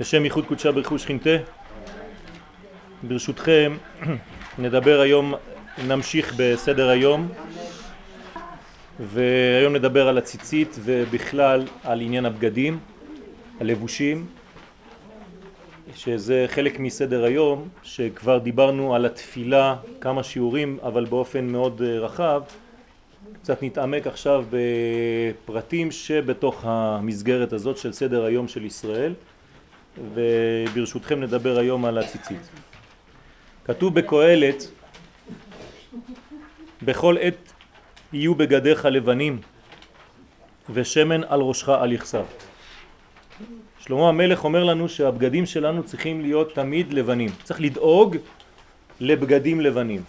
בשם ייחוד קודשה ברכו שכינתה. ברשותכם נדבר היום, נמשיך בסדר היום והיום נדבר על הציצית ובכלל על עניין הבגדים, הלבושים שזה חלק מסדר היום שכבר דיברנו על התפילה כמה שיעורים אבל באופן מאוד רחב. קצת נתעמק עכשיו בפרטים שבתוך המסגרת הזאת של סדר היום של ישראל וברשותכם נדבר היום על הציצית. כתוב בקהלת בכל עת יהיו בגדיך לבנים ושמן על ראשך על יחסר. שלמה המלך אומר לנו שהבגדים שלנו צריכים להיות תמיד לבנים. צריך לדאוג לבגדים לבנים.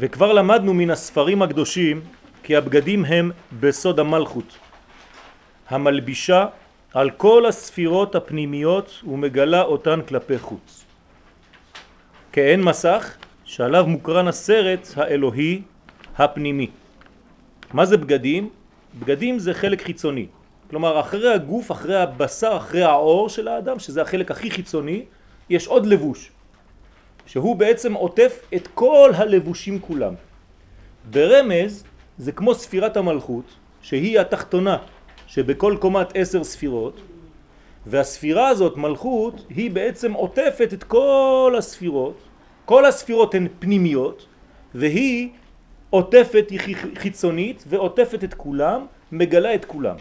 וכבר למדנו מן הספרים הקדושים כי הבגדים הם בסוד המלכות המלבישה על כל הספירות הפנימיות ומגלה אותן כלפי חוץ. כאין מסך שעליו מוקרן הסרט האלוהי הפנימי. מה זה בגדים? בגדים זה חלק חיצוני. כלומר אחרי הגוף, אחרי הבשר, אחרי העור של האדם, שזה החלק הכי חיצוני, יש עוד לבוש. שהוא בעצם עוטף את כל הלבושים כולם. ברמז זה כמו ספירת המלכות, שהיא התחתונה שבכל קומת עשר ספירות, והספירה הזאת, מלכות, היא בעצם עוטפת את כל הספירות, כל הספירות הן פנימיות, והיא עוטפת, היא חיצונית, ועוטפת את כולם, מגלה את כולם.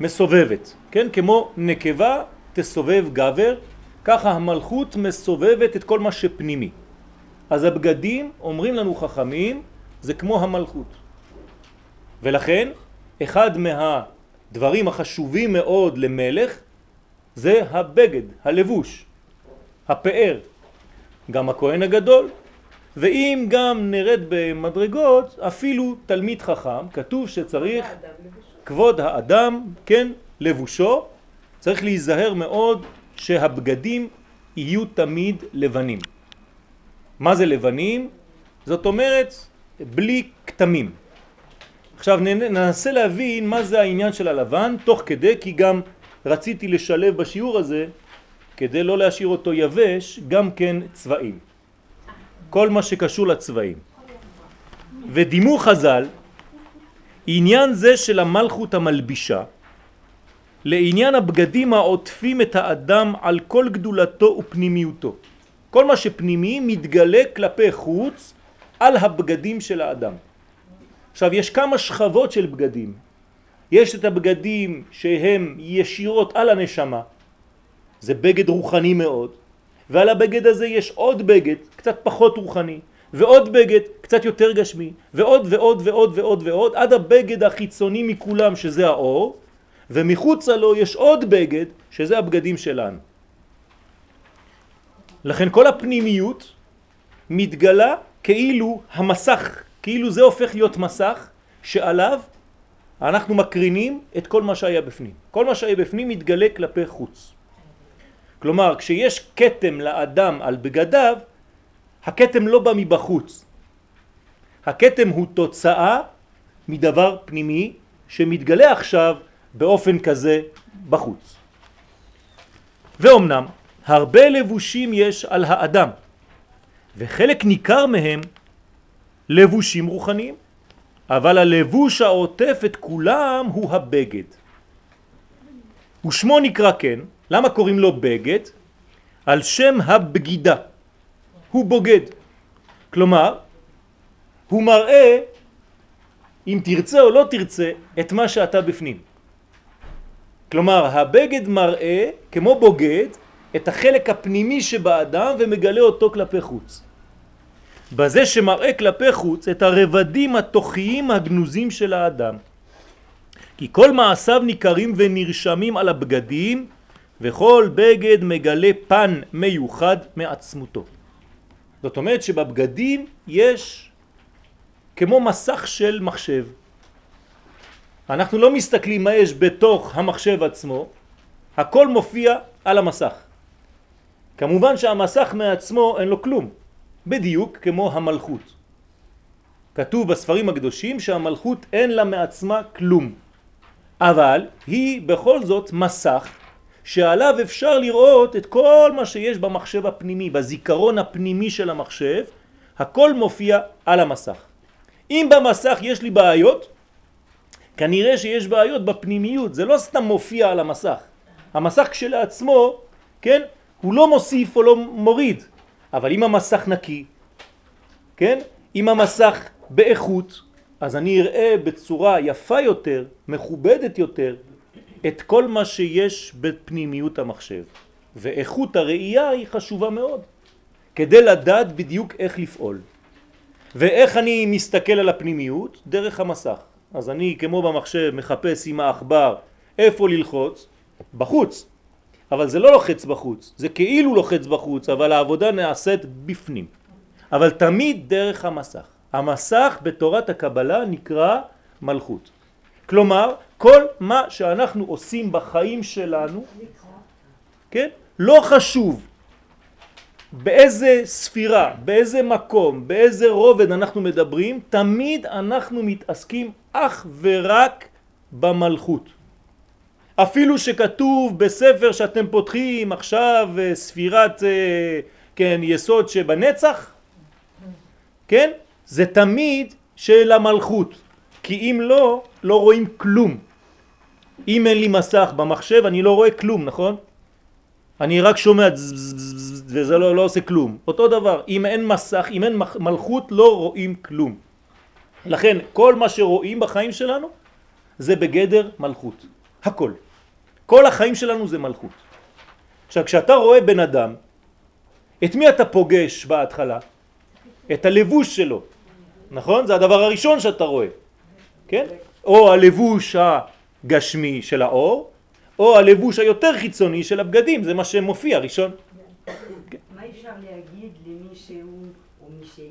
מסובבת, כן? כמו נקבה תסובב גבר, ככה המלכות מסובבת את כל מה שפנימי. אז הבגדים, אומרים לנו חכמים, זה כמו המלכות. ולכן, אחד מהדברים החשובים מאוד למלך זה הבגד, הלבוש, הפאר. גם הכהן הגדול, ואם גם נרד במדרגות, אפילו תלמיד חכם, כתוב שצריך כבוד האדם, כן, לבושו, צריך להיזהר מאוד שהבגדים יהיו תמיד לבנים. מה זה לבנים? זאת אומרת בלי כתמים. עכשיו ננסה להבין מה זה העניין של הלבן תוך כדי כי גם רציתי לשלב בשיעור הזה כדי לא להשאיר אותו יבש גם כן צבעים. כל מה שקשור לצבעים. ודימו חז"ל עניין זה של המלכות המלבישה לעניין הבגדים העוטפים את האדם על כל גדולתו ופנימיותו. כל מה שפנימי מתגלה כלפי חוץ על הבגדים של האדם. עכשיו יש כמה שכבות של בגדים. יש את הבגדים שהם ישירות על הנשמה, זה בגד רוחני מאוד, ועל הבגד הזה יש עוד בגד קצת פחות רוחני, ועוד בגד קצת יותר גשמי, ועוד ועוד ועוד ועוד ועוד, עד הבגד החיצוני מכולם שזה האור, ומחוצה לו יש עוד בגד שזה הבגדים שלנו. לכן כל הפנימיות מתגלה כאילו המסך, כאילו זה הופך להיות מסך שעליו אנחנו מקרינים את כל מה שהיה בפנים. כל מה שהיה בפנים מתגלה כלפי חוץ. כלומר, כשיש קטם לאדם על בגדיו, הקטם לא בא מבחוץ. הקטם הוא תוצאה מדבר פנימי שמתגלה עכשיו באופן כזה בחוץ. ואומנם הרבה לבושים יש על האדם וחלק ניכר מהם לבושים רוחניים. אבל הלבוש העוטף את כולם הוא הבגד. ושמו נקרא כן, למה קוראים לו בגד? על שם הבגידה. הוא בוגד. כלומר הוא מראה אם תרצה או לא תרצה את מה שאתה בפנים. כלומר הבגד מראה כמו בוגד את החלק הפנימי שבאדם ומגלה אותו כלפי חוץ. בזה שמראה כלפי חוץ את הרבדים התוכיים הגנוזים של האדם. כי כל מעשיו ניכרים ונרשמים על הבגדים וכל בגד מגלה פן מיוחד מעצמותו. זאת אומרת שבבגדים יש כמו מסך של מחשב. אנחנו לא מסתכלים מה יש בתוך המחשב עצמו, הכל מופיע על המסך. כמובן שהמסך מעצמו אין לו כלום, בדיוק כמו המלכות. כתוב בספרים הקדושים שהמלכות אין לה מעצמה כלום, אבל היא בכל זאת מסך שעליו אפשר לראות את כל מה שיש במחשב הפנימי, בזיכרון הפנימי של המחשב, הכל מופיע על המסך. אם במסך יש לי בעיות, כנראה שיש בעיות בפנימיות, זה לא סתם מופיע על המסך. המסך כשלעצמו, כן, הוא לא מוסיף או לא מוריד, אבל אם המסך נקי, כן, אם המסך באיכות, אז אני אראה בצורה יפה יותר, מכובדת יותר, את כל מה שיש בפנימיות המחשב. ואיכות הראייה היא חשובה מאוד, כדי לדעת בדיוק איך לפעול. ואיך אני מסתכל על הפנימיות? דרך המסך. אז אני כמו במחשב מחפש עם העכבר איפה ללחוץ, בחוץ. אבל זה לא לוחץ בחוץ, זה כאילו לוחץ בחוץ, אבל העבודה נעשית בפנים. אבל תמיד דרך המסך. המסך בתורת הקבלה נקרא מלכות. כלומר, כל מה שאנחנו עושים בחיים שלנו, כן? לא חשוב באיזה ספירה, באיזה מקום, באיזה רובד אנחנו מדברים, תמיד אנחנו מתעסקים אך ורק במלכות. אפילו שכתוב בספר שאתם פותחים עכשיו אה, ספירת, אה, כן, יסוד שבנצח, כן? זה תמיד של המלכות, כי אם לא, לא רואים כלום. אם אין לי מסך במחשב אני לא רואה כלום, נכון? אני רק שומע וזה לא, לא עושה כלום. אותו דבר, אם אין מסך, אם אין מלכות, לא רואים כלום. לכן כל מה שרואים בחיים שלנו זה בגדר מלכות. הכל. כל החיים שלנו זה מלכות. עכשיו כשאתה רואה בן אדם, את מי אתה פוגש בהתחלה? את הלבוש שלו, נכון? זה הדבר הראשון שאתה רואה, כן? או הלבוש הגשמי של האור, או הלבוש היותר חיצוני של הבגדים, זה מה שמופיע ראשון. מה אפשר להגיד למישהו או מישהי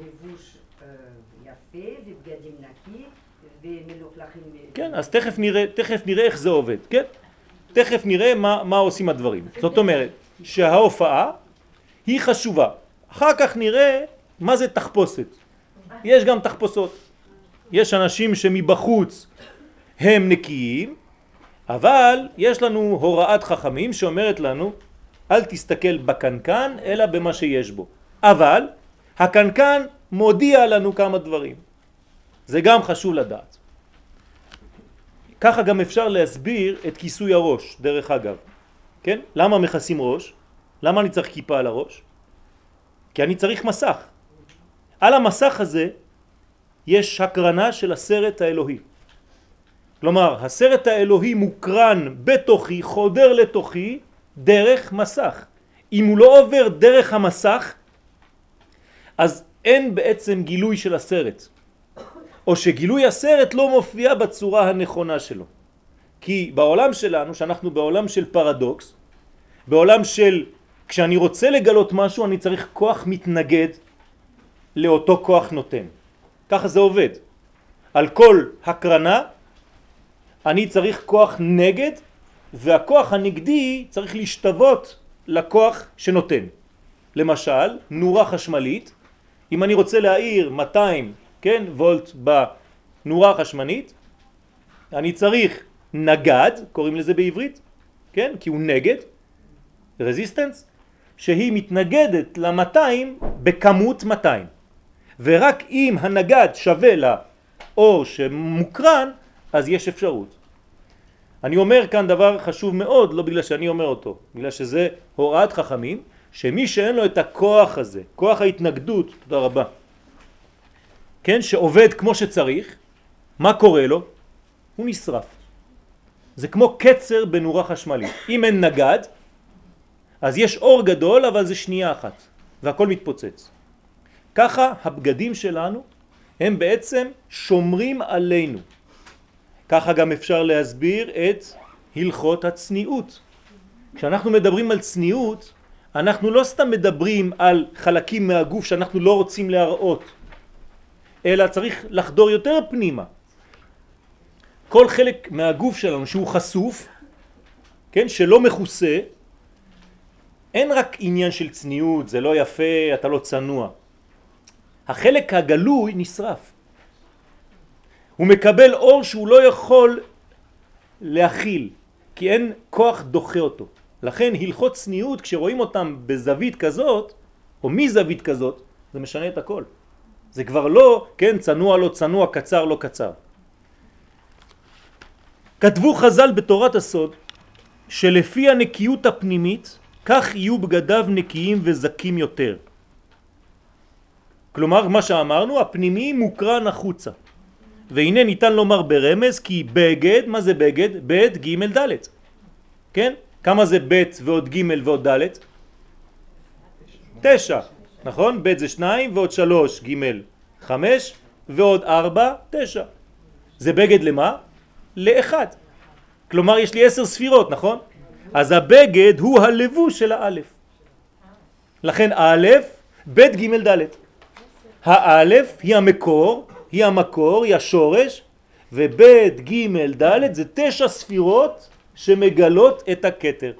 לבוש אה, יפה ובגדים נקי ומלוכלכים? כן, אז תכף נראה, תכף נראה איך זה עובד, כן? תכף נראה מה, מה עושים הדברים. זאת אומרת שההופעה היא חשובה. אחר כך נראה מה זה תחפושת. יש גם תחפושות. יש אנשים שמבחוץ הם נקיים, אבל יש לנו הוראת חכמים שאומרת לנו אל תסתכל בקנקן אלא במה שיש בו. אבל הקנקן מודיע לנו כמה דברים. זה גם חשוב לדעת. ככה גם אפשר להסביר את כיסוי הראש, דרך אגב. כן? למה מכסים ראש? למה אני צריך כיפה על הראש? כי אני צריך מסך. על המסך הזה יש הקרנה של הסרט האלוהי. כלומר, הסרט האלוהי מוקרן בתוכי, חודר לתוכי, דרך מסך. אם הוא לא עובר דרך המסך, אז אין בעצם גילוי של הסרט. או שגילוי הסרט לא מופיע בצורה הנכונה שלו. כי בעולם שלנו, שאנחנו בעולם של פרדוקס, בעולם של כשאני רוצה לגלות משהו אני צריך כוח מתנגד לאותו כוח נותן. ככה זה עובד. על כל הקרנה אני צריך כוח נגד והכוח הנגדי צריך להשתוות לכוח שנותן. למשל, נורה חשמלית, אם אני רוצה להאיר 200 כן, וולט בנורה החשמלית, אני צריך נגד, קוראים לזה בעברית, כן, כי הוא נגד, רזיסטנס, שהיא מתנגדת ל-200 בכמות 200. ורק אם הנגד שווה לאור שמוקרן, אז יש אפשרות. אני אומר כאן דבר חשוב מאוד, לא בגלל שאני אומר אותו, בגלל שזה הוראת חכמים, שמי שאין לו את הכוח הזה, כוח ההתנגדות, תודה רבה, כן, שעובד כמו שצריך, מה קורה לו? הוא נשרף. זה כמו קצר בנורה חשמלית. אם אין נגד, אז יש אור גדול, אבל זה שנייה אחת, והכל מתפוצץ. ככה הבגדים שלנו הם בעצם שומרים עלינו. ככה גם אפשר להסביר את הלכות הצניעות. כשאנחנו מדברים על צניעות, אנחנו לא סתם מדברים על חלקים מהגוף שאנחנו לא רוצים להראות, אלא צריך לחדור יותר פנימה. כל חלק מהגוף שלנו שהוא חשוף, כן, שלא מכוסה, אין רק עניין של צניעות, זה לא יפה, אתה לא צנוע. החלק הגלוי נשרף. הוא מקבל אור שהוא לא יכול להכיל, כי אין כוח דוחה אותו. לכן הלכות צניעות, כשרואים אותם בזווית כזאת, או מזווית כזאת, זה משנה את הכל. זה כבר לא, כן, צנוע לא צנוע, קצר לא קצר. כתבו חז"ל בתורת הסוד שלפי הנקיות הפנימית כך יהיו בגדיו נקיים וזקים יותר. כלומר, מה שאמרנו, הפנימי מוקרן החוצה. והנה ניתן לומר ברמז כי בגד, מה זה בגד? ב' ג' ד'. כן? כמה זה ב' ועוד ג' ועוד ד'? תשע, נכון? ב' זה שניים ועוד שלוש ג' חמש ועוד ארבע תשע. זה בגד למה? לאחד. כלומר יש לי עשר ספירות, נכון? אז הבגד הוא הלבוש של האלף. לכן א', ב' ג' ד'. האלף היא המקור, היא המקור, היא השורש, וב' ג' ד' זה תשע ספירות שמגלות את הקטר.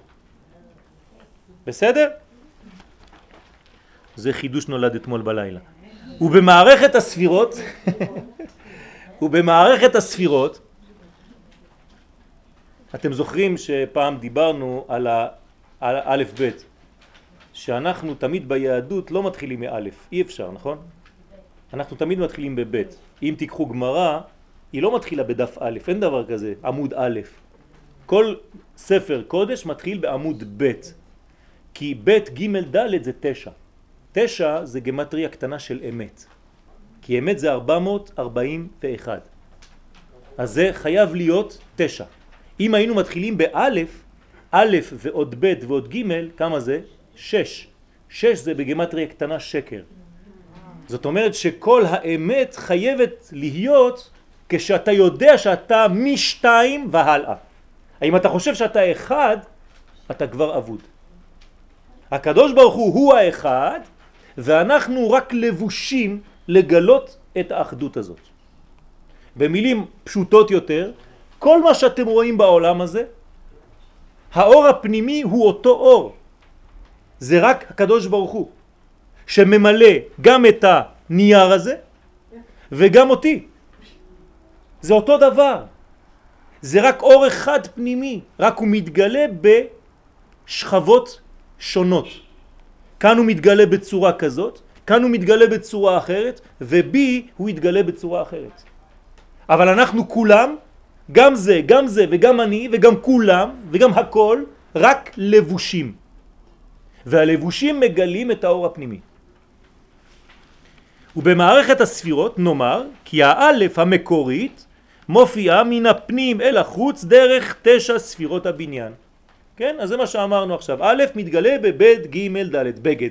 בסדר? זה חידוש נולד אתמול בלילה. ובמערכת הספירות, ובמערכת הספירות, אתם זוכרים שפעם דיברנו על האלף בית, שאנחנו תמיד ביהדות לא מתחילים מאלף, אי אפשר, נכון? אנחנו תמיד מתחילים בבית. אם תיקחו גמרא, היא לא מתחילה בדף א', אין דבר כזה, עמוד א'. כל ספר קודש מתחיל בעמוד ב', כי ב' ג' ד' זה תשע. תשע זה גמטריה קטנה של אמת, כי אמת זה 441. אז זה חייב להיות תשע. אם היינו מתחילים באלף, א' ועוד ב' ועוד ג', כמה זה? שש. שש זה בגמטריה קטנה שקר. זאת אומרת שכל האמת חייבת להיות כשאתה יודע שאתה משתיים והלאה. אם אתה חושב שאתה אחד, אתה כבר אבוד. הקדוש ברוך הוא הוא האחד, ואנחנו רק לבושים לגלות את האחדות הזאת. במילים פשוטות יותר, כל מה שאתם רואים בעולם הזה, האור הפנימי הוא אותו אור. זה רק הקדוש ברוך הוא, שממלא גם את הנייר הזה וגם אותי. זה אותו דבר. זה רק אור אחד פנימי, רק הוא מתגלה בשכבות שונות. כאן הוא מתגלה בצורה כזאת, כאן הוא מתגלה בצורה אחרת, ובי הוא יתגלה בצורה אחרת. אבל אנחנו כולם גם זה, גם זה וגם אני וגם כולם וגם הכל רק לבושים. והלבושים מגלים את האור הפנימי. ובמערכת הספירות נאמר כי האלף המקורית מופיעה מן הפנים אל החוץ דרך תשע ספירות הבניין. כן? אז זה מה שאמרנו עכשיו. א' מתגלה בבית ג' ד', בגד.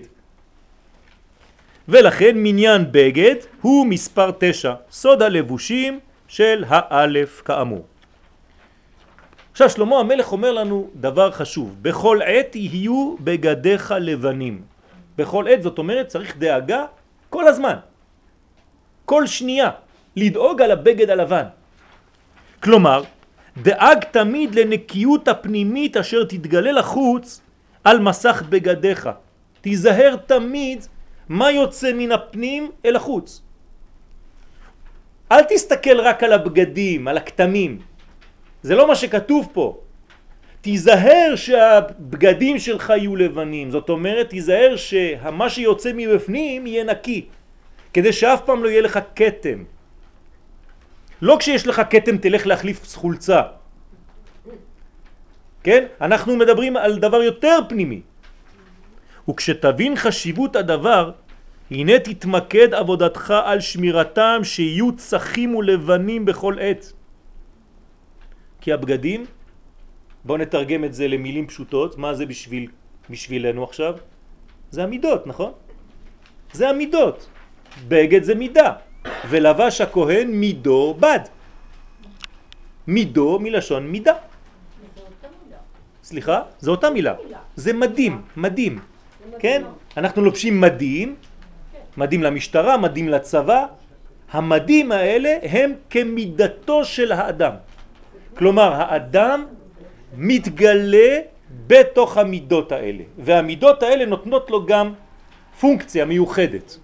ולכן מניין בגד הוא מספר תשע, סוד הלבושים של האלף כאמור. עכשיו שלמה המלך אומר לנו דבר חשוב, בכל עת יהיו בגדיך לבנים. בכל עת זאת אומרת צריך דאגה כל הזמן, כל שנייה, לדאוג על הבגד הלבן. כלומר, דאג תמיד לנקיות הפנימית אשר תתגלה לחוץ על מסך בגדיך. תיזהר תמיד מה יוצא מן הפנים אל החוץ. אל תסתכל רק על הבגדים, על הכתמים. זה לא מה שכתוב פה. תיזהר שהבגדים שלך יהיו לבנים, זאת אומרת תיזהר שמה שיוצא מבפנים יהיה נקי, כדי שאף פעם לא יהיה לך קטם. לא כשיש לך קטם תלך להחליף חולצה. כן? אנחנו מדברים על דבר יותר פנימי. וכשתבין חשיבות הדבר, הנה תתמקד עבודתך על שמירתם שיהיו צחים ולבנים בכל עת. כי הבגדים, בואו נתרגם את זה למילים פשוטות, מה זה בשביל, בשבילנו עכשיו? זה המידות, נכון? זה המידות. בגד זה מידה, ולבש הכהן מידו בד. מידו מלשון מידה. סליחה? זה אותה מילה. זה מדים, מדים. כן? אנחנו לובשים מדים, מדים למשטרה, מדים לצבא. המדים האלה הם כמידתו של האדם. כלומר, האדם מתגלה בתוך המידות האלה, והמידות האלה נותנות לו גם פונקציה מיוחדת.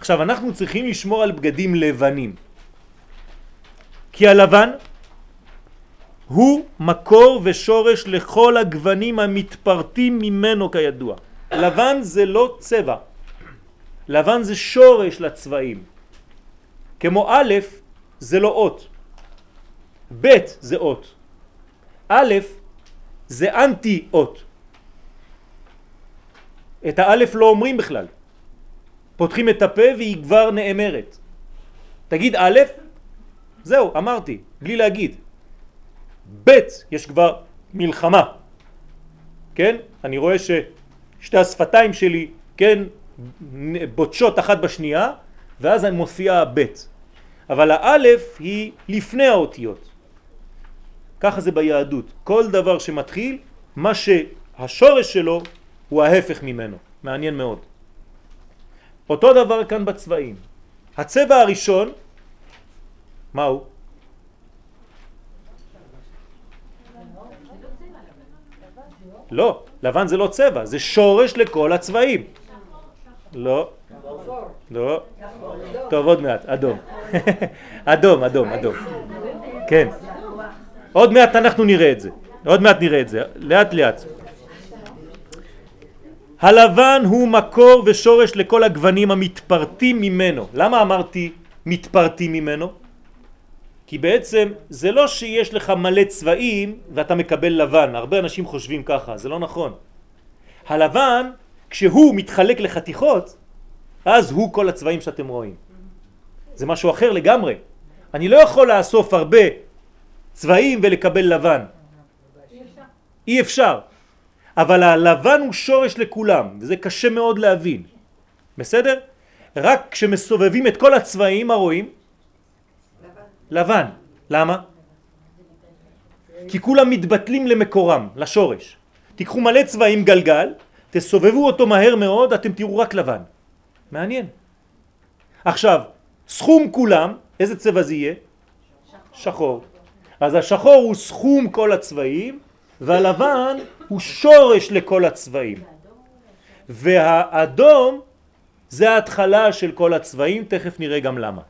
עכשיו, אנחנו צריכים לשמור על בגדים לבנים, כי הלבן הוא מקור ושורש לכל הגוונים המתפרטים ממנו כידוע. לבן זה לא צבע, לבן זה שורש לצבעים. כמו א' זה לא אות, ב' זה אות, א' זה אנטי אות. את האלף לא אומרים בכלל. פותחים את הפה והיא כבר נאמרת. תגיד א', זהו, אמרתי, בלי להגיד. ב', יש כבר מלחמה. כן? אני רואה ששתי השפתיים שלי, כן, בוטשות אחת בשנייה, ואז מופיע ב'. אבל האלף היא לפני האותיות. ככה זה ביהדות. כל דבר שמתחיל, מה שהשורש שלו הוא ההפך ממנו. מעניין מאוד. אותו דבר כאן בצבעים. הצבע הראשון, מה הוא? לא, לבן זה לא צבע, זה שורש לכל הצבעים. לא, לא, טוב עוד מעט, אדום. אדום, אדום, אדום. כן. עוד מעט אנחנו נראה את זה. עוד מעט נראה את זה, לאט לאט. הלבן הוא מקור ושורש לכל הגוונים המתפרטים ממנו. למה אמרתי מתפרטים ממנו? כי בעצם זה לא שיש לך מלא צבעים ואתה מקבל לבן, הרבה אנשים חושבים ככה, זה לא נכון. הלבן, כשהוא מתחלק לחתיכות, אז הוא כל הצבעים שאתם רואים. זה משהו אחר לגמרי. אני לא יכול לאסוף הרבה צבעים ולקבל לבן. אי אפשר. אבל הלבן הוא שורש לכולם, וזה קשה מאוד להבין. בסדר? רק כשמסובבים את כל הצבעים, מה רואים? לבן. למה? כי כולם מתבטלים למקורם, לשורש. תיקחו מלא צבעים גלגל, תסובבו אותו מהר מאוד, אתם תראו רק לבן. מעניין. עכשיו, סכום כולם, איזה צבע זה יהיה? שחור. אז השחור הוא סכום כל הצבעים, והלבן הוא שורש לכל הצבעים. והאדום זה ההתחלה של כל הצבעים, תכף נראה גם למה.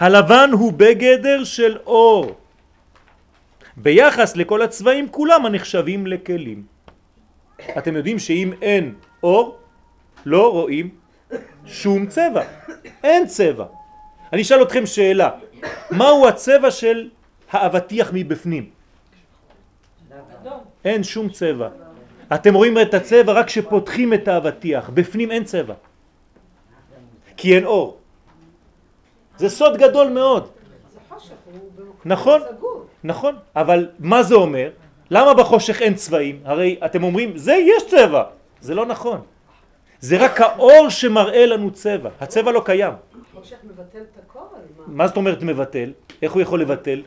הלבן הוא בגדר של אור. ביחס לכל הצבעים כולם הנחשבים לכלים. אתם יודעים שאם אין אור, לא רואים שום צבע. אין צבע. אני אשאל אתכם שאלה, מהו הצבע של האבטיח מבפנים? אין שום צבע. אתם רואים את הצבע רק כשפותחים את האבטיח, בפנים אין צבע. כי אין אור. זה סוד גדול מאוד. נכון, נכון, אבל מה זה אומר? למה בחושך אין צבעים? הרי אתם אומרים, זה יש צבע. זה לא נכון. זה רק האור שמראה לנו צבע. הצבע לא קיים. חושך מבטל את הכל? מה זאת אומרת מבטל? איך הוא יכול לבטל?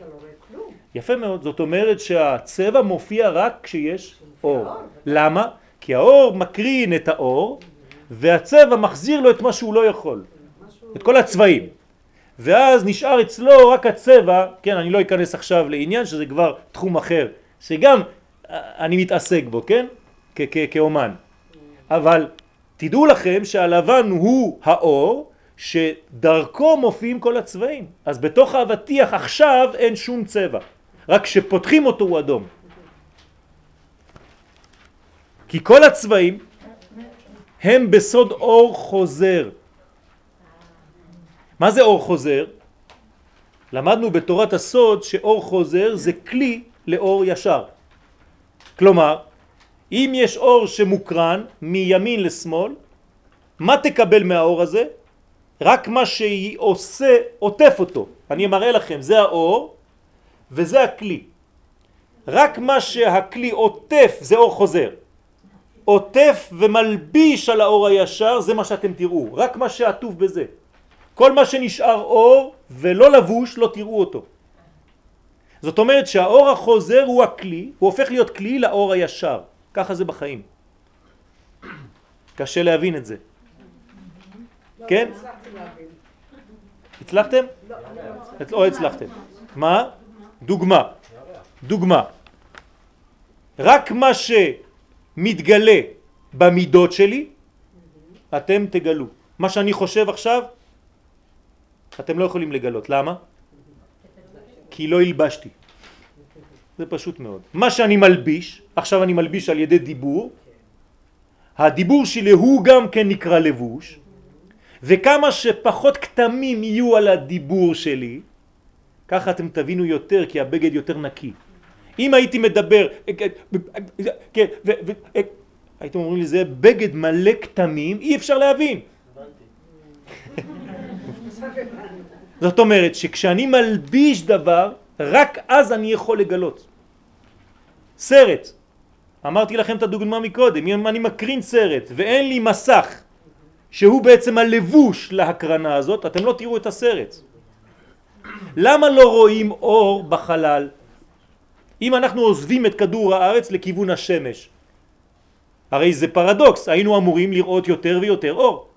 יפה מאוד, זאת אומרת שהצבע מופיע רק כשיש אור. למה? כי האור מקרין את האור והצבע מחזיר לו את מה שהוא לא יכול, את כל הצבעים. ואז נשאר אצלו רק הצבע, כן, אני לא אכנס עכשיו לעניין שזה כבר תחום אחר, שגם אני מתעסק בו, כן? כאומן. אבל תדעו לכם שהלבן הוא האור שדרכו מופיעים כל הצבעים. אז בתוך האבטיח עכשיו אין שום צבע. רק כשפותחים אותו הוא אדום. כי כל הצבעים הם בסוד אור חוזר. מה זה אור חוזר? למדנו בתורת הסוד שאור חוזר זה כלי לאור ישר. כלומר, אם יש אור שמוקרן מימין לשמאל, מה תקבל מהאור הזה? רק מה שהיא עושה, עוטף אותו. אני מראה לכם, זה האור, וזה הכלי. רק מה שהכלי עוטף זה אור חוזר. עוטף ומלביש על האור הישר זה מה שאתם תראו, רק מה שעטוף בזה. כל מה שנשאר אור ולא לבוש לא תראו אותו. זאת אומרת שהאור החוזר הוא הכלי, הוא הופך להיות כלי לאור הישר. ככה זה בחיים. קשה להבין את זה. כן? הצלחתם? לא, לא הצלחתם. מה? דוגמה, דוגמה. רק מה שמתגלה במידות שלי, אתם תגלו. מה שאני חושב עכשיו, אתם לא יכולים לגלות. למה? כי לא הלבשתי. זה פשוט מאוד. מה שאני מלביש, עכשיו אני מלביש על ידי דיבור, הדיבור שלי הוא גם כן נקרא לבוש, וכמה שפחות כתמים יהיו על הדיבור שלי, ככה אתם תבינו יותר כי הבגד יותר נקי. אם הייתי מדבר, כן, הייתם אומרים לי זה בגד מלא כתמים, אי אפשר להבין. זאת אומרת שכשאני מלביש דבר, רק אז אני יכול לגלות. סרט, אמרתי לכם את הדוגמה מקודם, אם אני מקרין סרט ואין לי מסך שהוא בעצם הלבוש להקרנה הזאת, אתם לא תראו את הסרט. למה לא רואים אור בחלל? אם אנחנו עוזבים את כדור הארץ לכיוון השמש, הרי זה פרדוקס, היינו אמורים לראות יותר ויותר אור.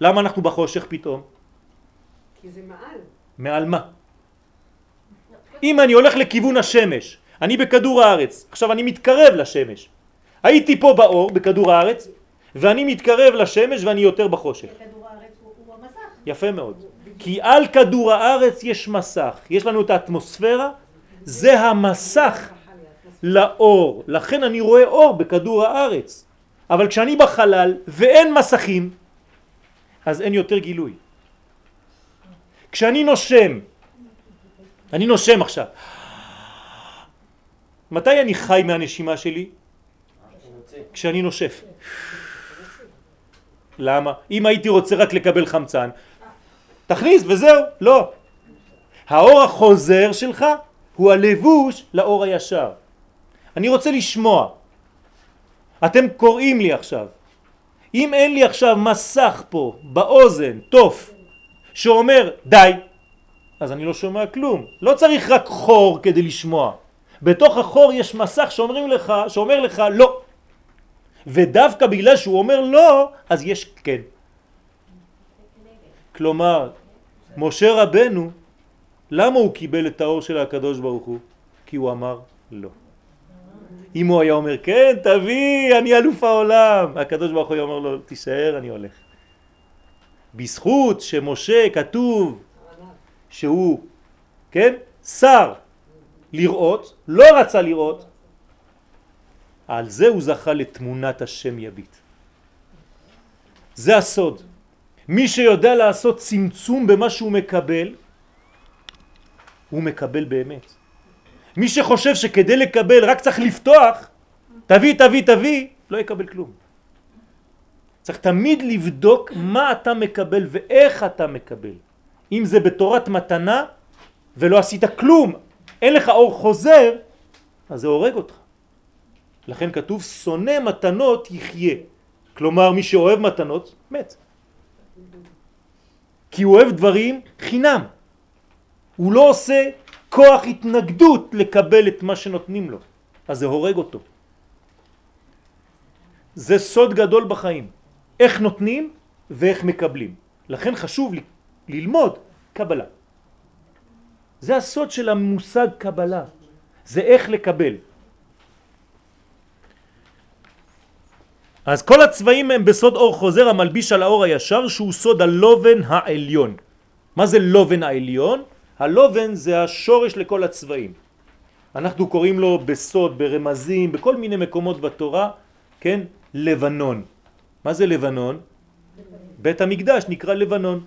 למה אנחנו בחושך פתאום? כי זה מעל. מעל מה? אם אני הולך לכיוון השמש, אני בכדור הארץ, עכשיו אני מתקרב לשמש. הייתי פה באור, בכדור הארץ, ואני מתקרב לשמש ואני יותר בחושך. כדור הארץ הוא, המסך. יפה מאוד. כי על כדור הארץ יש מסך, יש לנו את האטמוספירה, זה המסך לאור, לכן אני רואה אור בכדור הארץ. אבל כשאני בחלל ואין מסכים, אז אין יותר גילוי. כשאני נושם, אני נושם עכשיו, מתי אני חי מהנשימה שלי? כשאני נושף. למה? אם הייתי רוצה רק לקבל חמצן, תכניס וזהו, לא. האור החוזר שלך הוא הלבוש לאור הישר. אני רוצה לשמוע. אתם קוראים לי עכשיו. אם אין לי עכשיו מסך פה באוזן, תוף, שאומר די, אז אני לא שומע כלום. לא צריך רק חור כדי לשמוע. בתוך החור יש מסך שאומרים לך, שאומר לך לא. ודווקא בגלל שהוא אומר לא, אז יש כן. כלומר, משה רבנו, למה הוא קיבל את האור של הקדוש ברוך הוא? כי הוא אמר לא. אם הוא היה אומר כן, תביא, אני אלוף העולם, הקדוש ברוך הוא אומר לו, תישאר, אני הולך. בזכות שמשה כתוב שהוא, כן, שר לראות, לא רצה לראות, על זה הוא זכה לתמונת השם יביט. זה הסוד. מי שיודע לעשות צמצום במה שהוא מקבל, הוא מקבל באמת. מי שחושב שכדי לקבל רק צריך לפתוח, תביא, תביא, תביא, לא יקבל כלום. צריך תמיד לבדוק מה אתה מקבל ואיך אתה מקבל. אם זה בתורת מתנה ולא עשית כלום, אין לך אור חוזר, אז זה הורג אותך. לכן כתוב שונא מתנות יחיה. כלומר מי שאוהב מתנות מת. כי הוא אוהב דברים חינם. הוא לא עושה כוח התנגדות לקבל את מה שנותנים לו. אז זה הורג אותו. זה סוד גדול בחיים. איך נותנים ואיך מקבלים. לכן חשוב לי ללמוד קבלה. זה הסוד של המושג קבלה. זה איך לקבל. אז כל הצבעים הם בסוד אור חוזר המלביש על האור הישר שהוא סוד הלובן העליון. מה זה לובן העליון? הלובן זה השורש לכל הצבעים. אנחנו קוראים לו בסוד, ברמזים, בכל מיני מקומות בתורה, כן? לבנון. מה זה לבנון? בית המקדש נקרא לבנון.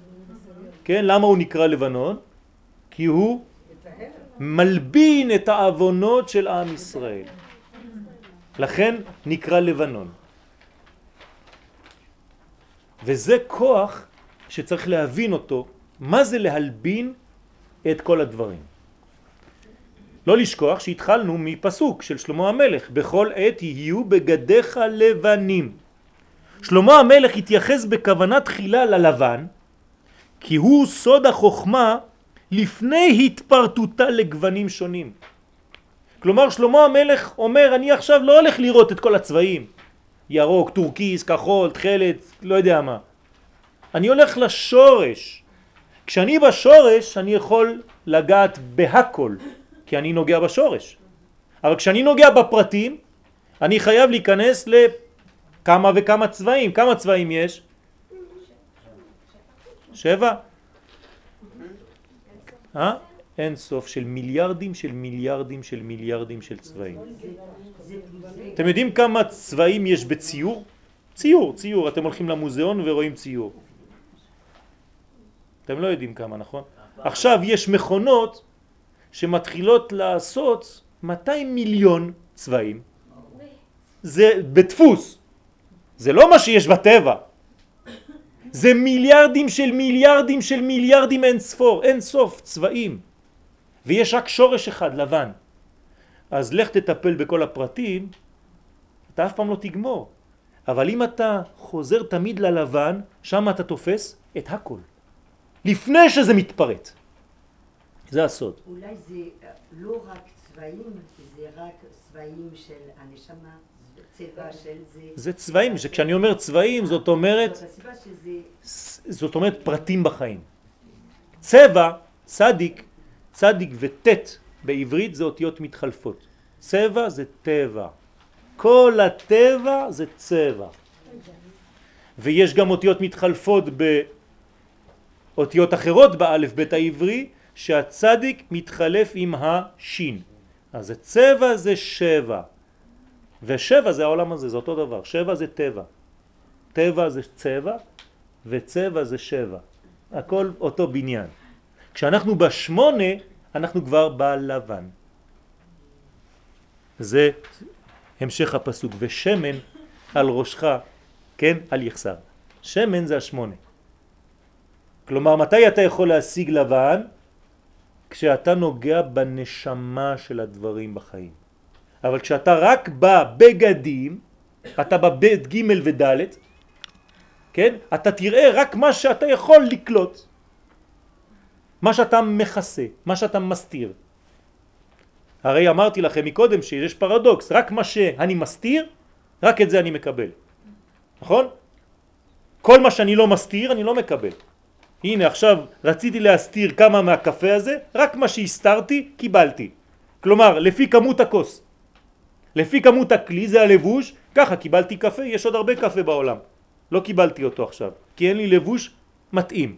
כן? למה הוא נקרא לבנון? כי הוא מלבין את העוונות של עם ישראל. לכן נקרא לבנון. וזה כוח שצריך להבין אותו, מה זה להלבין את כל הדברים. לא לשכוח שהתחלנו מפסוק של שלמה המלך, בכל עת יהיו בגדיך לבנים. שלמה המלך התייחס בכוונה תחילה ללבן, כי הוא סוד החוכמה לפני התפרטותה לגוונים שונים. כלומר שלמה המלך אומר אני עכשיו לא הולך לראות את כל הצבעים ירוק, טורקיס, כחול, תכלת, לא יודע מה. אני הולך לשורש. כשאני בשורש אני יכול לגעת בהכל, כי אני נוגע בשורש. אבל כשאני נוגע בפרטים, אני חייב להיכנס לכמה וכמה צבעים. כמה צבעים יש? שבע? אה? אין סוף של מיליארדים של מיליארדים של מיליארדים של צבעים. אתם יודעים כמה צבעים יש בציור? ציור, ציור, אתם הולכים למוזיאון ורואים ציור. אתם לא יודעים כמה, נכון? עכשיו יש מכונות שמתחילות לעשות 200 מיליון צבעים. זה בדפוס, זה לא מה שיש בטבע. זה מיליארדים של מיליארדים של מיליארדים אין ספור, אין סוף צבעים. ויש רק שורש אחד, לבן. אז לך תטפל בכל הפרטים, אתה אף פעם לא תגמור. אבל אם אתה חוזר תמיד ללבן, שם אתה תופס את הכל. לפני שזה מתפרט. זה הסוד. אולי זה אה, לא רק צבעים, זה רק צבעים של הנשמה, צבע של זה. זה צבעים, כשאני אומר צבעים זאת אומרת, זאת שזה... זאת אומרת פרטים בחיים. צבע, צדיק, צדיק וטט בעברית זה אותיות מתחלפות. צבע זה טבע. כל הטבע זה צבע. ויש גם אותיות מתחלפות באותיות אחרות באלף בית העברי, שהצדיק מתחלף עם השין. אז הצבע זה שבע. ושבע זה העולם הזה, זה אותו דבר. שבע זה טבע. טבע זה צבע, וצבע זה שבע. הכל אותו בניין. כשאנחנו בשמונה, אנחנו כבר בלבן. זה המשך הפסוק, ושמן על ראשך, כן, על יחסר. שמן זה השמונה. כלומר, מתי אתה יכול להשיג לבן? כשאתה נוגע בנשמה של הדברים בחיים. אבל כשאתה רק בא בגדים, אתה בבית ג' וד', כן? אתה תראה רק מה שאתה יכול לקלוט. מה שאתה מכסה, מה שאתה מסתיר. הרי אמרתי לכם מקודם שיש פרדוקס, רק מה שאני מסתיר, רק את זה אני מקבל. נכון? כל מה שאני לא מסתיר אני לא מקבל. הנה עכשיו רציתי להסתיר כמה מהקפה הזה, רק מה שהסתרתי קיבלתי. כלומר, לפי כמות הכוס. לפי כמות הכלי זה הלבוש, ככה קיבלתי קפה, יש עוד הרבה קפה בעולם. לא קיבלתי אותו עכשיו, כי אין לי לבוש מתאים.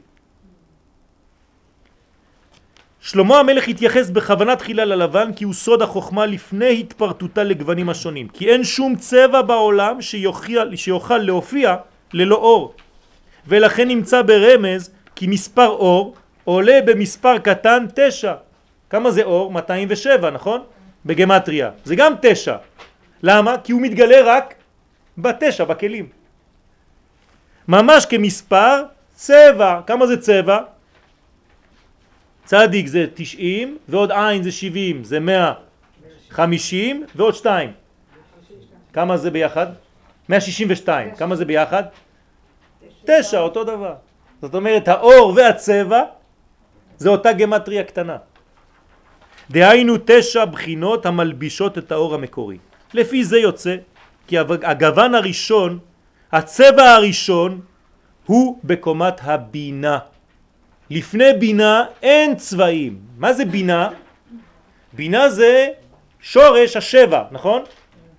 שלמה המלך התייחס בכוונה תחילה ללבן כי הוא סוד החוכמה לפני התפרטותה לגוונים השונים. כי אין שום צבע בעולם שיוכל, שיוכל להופיע ללא אור. ולכן נמצא ברמז כי מספר אור עולה במספר קטן תשע. כמה זה אור? 207, נכון? בגמטריה. זה גם תשע. למה? כי הוא מתגלה רק בתשע, בכלים. ממש כמספר צבע. כמה זה צבע? צדיק זה 90 ועוד עין זה 70, זה 150 ועוד 2. כמה זה ביחד? 162. כמה זה ביחד? 9, אותו דבר. זאת אומרת האור והצבע זה אותה גמטריה קטנה. דהיינו תשע בחינות המלבישות את האור המקורי. לפי זה יוצא כי הגוון הראשון, הצבע הראשון, הוא בקומת הבינה. לפני בינה אין צבעים. מה זה בינה? בינה זה שורש השבע, נכון?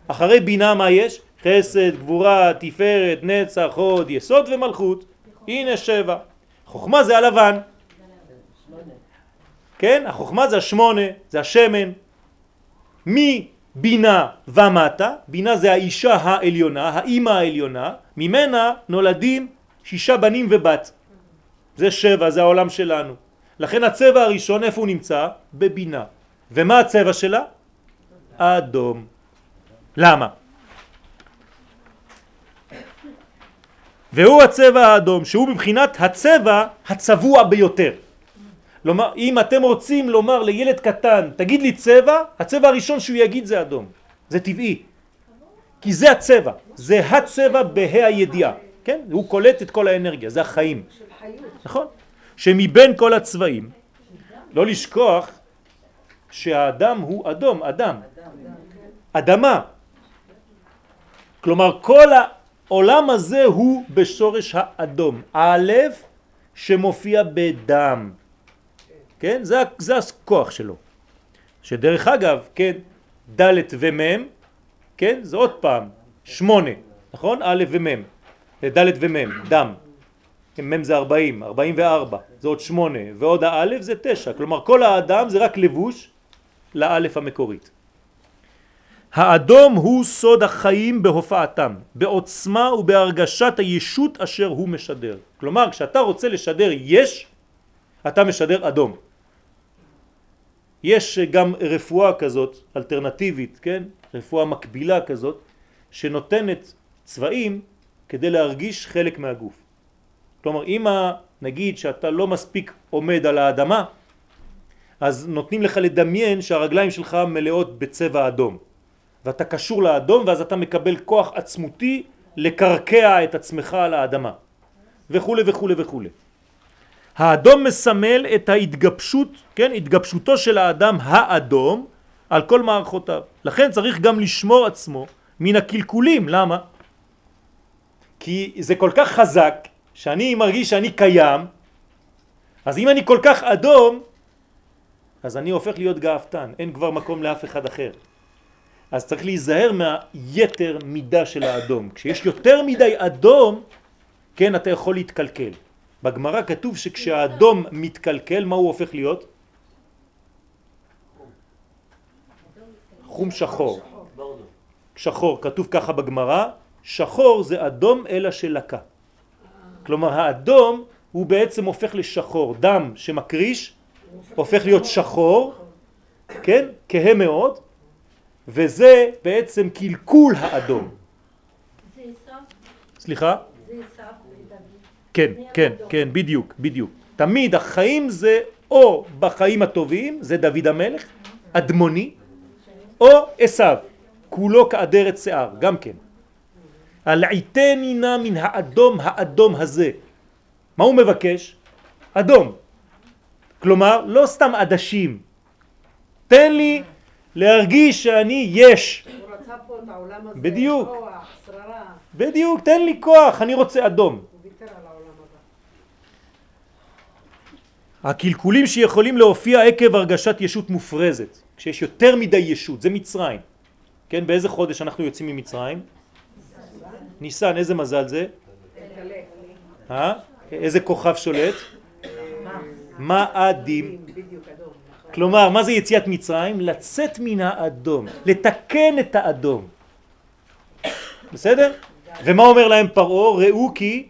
אחרי בינה מה יש? חסד, גבורה, תפארת, נצח, הוד, יסוד ומלכות. הנה שבע. חוכמה זה הלבן. כן? החוכמה זה השמונה, זה השמן. מבינה ומטה, בינה זה האישה העליונה, האימא העליונה, ממנה נולדים שישה בנים ובת. זה שבע, זה העולם שלנו. לכן הצבע הראשון, איפה הוא נמצא? בבינה. ומה הצבע שלה? אדום. למה? והוא הצבע האדום, שהוא מבחינת הצבע הצבוע ביותר. כלומר, אם אתם רוצים לומר לילד קטן, תגיד לי צבע, הצבע הראשון שהוא יגיד זה אדום. זה טבעי. כי זה הצבע, זה הצבע בה"א הידיעה. כן? הוא קולט את כל האנרגיה, זה החיים. נכון? שמבין כל הצבעים, לא לשכוח שהאדם הוא אדום, אדם. אדמה. כלומר כל העולם הזה הוא בשורש האדום. א' שמופיע בדם. כן? זה, זה הכוח שלו. שדרך אגב, כן, ד' ומ', כן? זה עוד פעם שמונה, נכון? א' ומ', ד' ומ', דם. מ' זה 40, 44, זה עוד 8, ועוד האלף זה 9, כלומר כל האדם זה רק לבוש לאלף המקורית. האדום הוא סוד החיים בהופעתם, בעוצמה ובהרגשת הישות אשר הוא משדר. כלומר, כשאתה רוצה לשדר יש, אתה משדר אדום. יש גם רפואה כזאת, אלטרנטיבית, כן? רפואה מקבילה כזאת, שנותנת צבעים כדי להרגיש חלק מהגוף. כלומר, אם נגיד שאתה לא מספיק עומד על האדמה, אז נותנים לך לדמיין שהרגליים שלך מלאות בצבע אדום. ואתה קשור לאדום ואז אתה מקבל כוח עצמותי לקרקע את עצמך על האדמה וכו' וכו' וכו'. האדום מסמל את ההתגבשות, כן, התגבשותו של האדם האדום על כל מערכותיו. לכן צריך גם לשמור עצמו מן הקלקולים, למה? כי זה כל כך חזק שאני מרגיש שאני קיים, אז אם אני כל כך אדום, אז אני הופך להיות גאוותן, אין כבר מקום לאף אחד אחר. אז צריך להיזהר מהיתר מידה של האדום. כשיש יותר מדי אדום, כן, אתה יכול להתקלקל. בגמרא כתוב שכשהאדום מתקלקל, מה הוא הופך להיות? חום שחור. שחור, כתוב ככה בגמרא, שחור זה אדום אלא שלקה. כלומר האדום הוא בעצם הופך לשחור, דם שמקריש הופך להיות שחור, כן, כהה מאוד, וזה בעצם קלקול האדום. סליחה? כן, כן, כן, בדיוק, בדיוק. תמיד החיים זה או בחיים הטובים, זה דוד המלך, אדמוני, או עשיו, כולו כאדרת שיער, גם כן. הלעיתני נא מן האדום האדום הזה. מה הוא מבקש? אדום. כלומר, לא סתם עדשים. תן לי להרגיש שאני יש. הוא רצה פה את העולם הזה, בדיוק. כוח, שררה, בדיוק, תן לי כוח, אני רוצה אדום. על. הקלקולים שיכולים להופיע עקב הרגשת ישות מופרזת, כשיש יותר מדי ישות, זה מצרים. כן, באיזה חודש אנחנו יוצאים ממצרים? ניסן, איזה מזל זה? אה? איזה כוכב שולט? מאדים. כלומר, מה זה יציאת מצרים? לצאת מן האדום, לתקן את האדום. בסדר? ומה אומר להם פרעה? ראו כי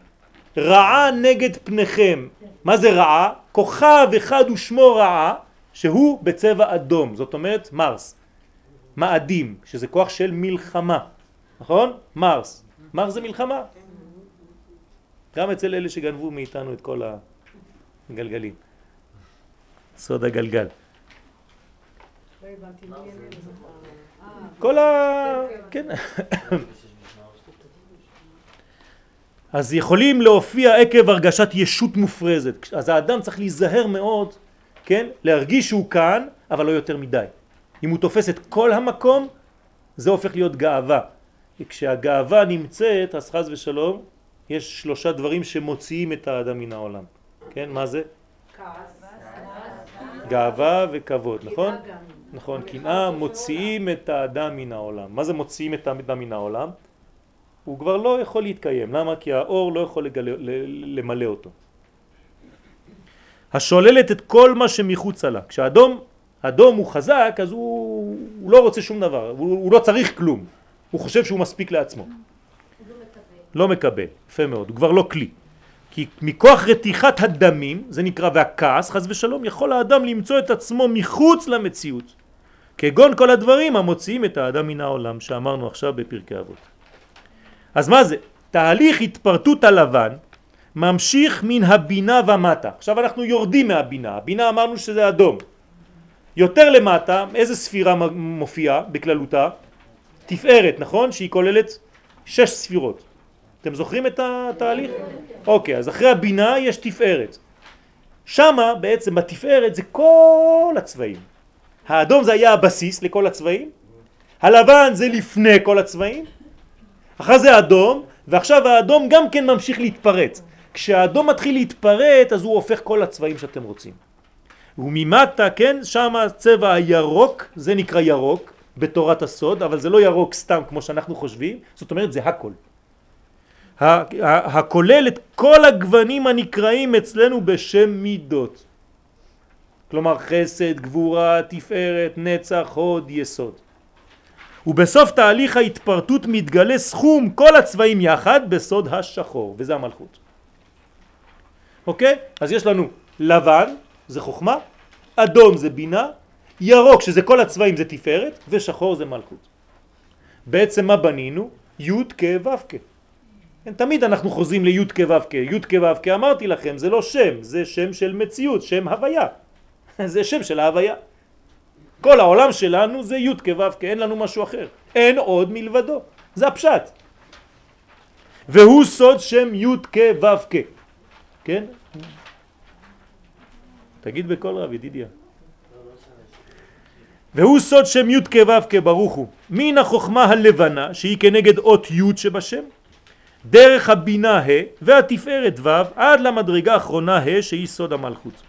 רעה נגד פניכם. מה זה רעה? כוכב אחד ושמו רעה, שהוא בצבע אדום, זאת אומרת מרס. מאדים, שזה כוח של מלחמה, נכון? מרס. מרס זה מלחמה. גם אצל אלה שגנבו מאיתנו את כל הגלגלים. סוד הגלגל. לא. אה, כל ה... כן. אז יכולים להופיע עקב הרגשת ישות מופרזת. אז האדם צריך להיזהר מאוד, כן? להרגיש שהוא כאן, אבל לא יותר מדי. אם הוא תופס את כל המקום, זה הופך להיות גאווה. כשהגאווה נמצאת, אז חז ושלום, יש שלושה דברים שמוציאים את האדם מן העולם. כן, מה זה? גאווה וכבוד, נכון? נכון, קנאה מוציאים את האדם מן העולם. מה זה מוציאים את האדם מן העולם? הוא כבר לא יכול להתקיים. למה? כי האור לא יכול למלא אותו. השוללת את כל מה שמחוצה לה. כשאדום אדום הוא חזק, אז הוא, הוא לא רוצה שום דבר, הוא, הוא לא צריך כלום. הוא חושב שהוא מספיק לעצמו. לא מקבל, יפה מאוד, הוא כבר לא כלי. כי מכוח רתיחת הדמים, זה נקרא והכעס, חז ושלום, יכול האדם למצוא את עצמו מחוץ למציאות. כגון כל הדברים המוציאים את האדם מן העולם, שאמרנו עכשיו בפרקי אבות. אז מה זה? תהליך התפרטות הלבן ממשיך מן הבינה ומטה. עכשיו אנחנו יורדים מהבינה, הבינה אמרנו שזה אדום. יותר למטה, איזה ספירה מופיעה בכללותה? תפארת, נכון? שהיא כוללת שש ספירות. אתם זוכרים את התהליך? אוקיי, אז אחרי הבינה יש תפארת. שמה בעצם בתפארת זה כל הצבעים. האדום זה היה הבסיס לכל הצבעים, הלבן זה לפני כל הצבעים, אחרי זה אדום, ועכשיו האדום גם כן ממשיך להתפרט. כשהאדום מתחיל להתפרט אז הוא הופך כל הצבעים שאתם רוצים. וממטה, כן, שם הצבע הירוק, זה נקרא ירוק בתורת הסוד, אבל זה לא ירוק סתם כמו שאנחנו חושבים, זאת אומרת זה הכל. הכולל את כל הגוונים הנקראים אצלנו בשם מידות. כלומר חסד, גבורה, תפארת, נצח, הוד, יסוד. ובסוף תהליך ההתפרטות מתגלה סכום כל הצבעים יחד בסוד השחור, וזה המלכות. אוקיי? אז יש לנו לבן, זה חוכמה, אדום זה בינה, ירוק שזה כל הצבעים זה תפארת, ושחור זה מלכות. בעצם מה בנינו? י' כ' ו' כ'. כן, תמיד אנחנו חוזרים לי' כ' ו' כ', י' כ' ו' כ', אמרתי לכם, זה לא שם, זה שם של מציאות, שם הוויה. זה שם של ההוויה. כל העולם שלנו זה י' כ' ו' כ', אין לנו משהו אחר. אין עוד מלבדו. זה הפשט. והוא סוד שם י' כ' ו' כ'. כן? תגיד בקול רב, ידידיה. והוא סוד שם י' כ' ו' כ' ברוך הוא. מן החוכמה הלבנה, שהיא כנגד אות י' שבשם, דרך הבינה ה' והתפארת ו' עד למדרגה האחרונה ה' שהיא סוד המלכות.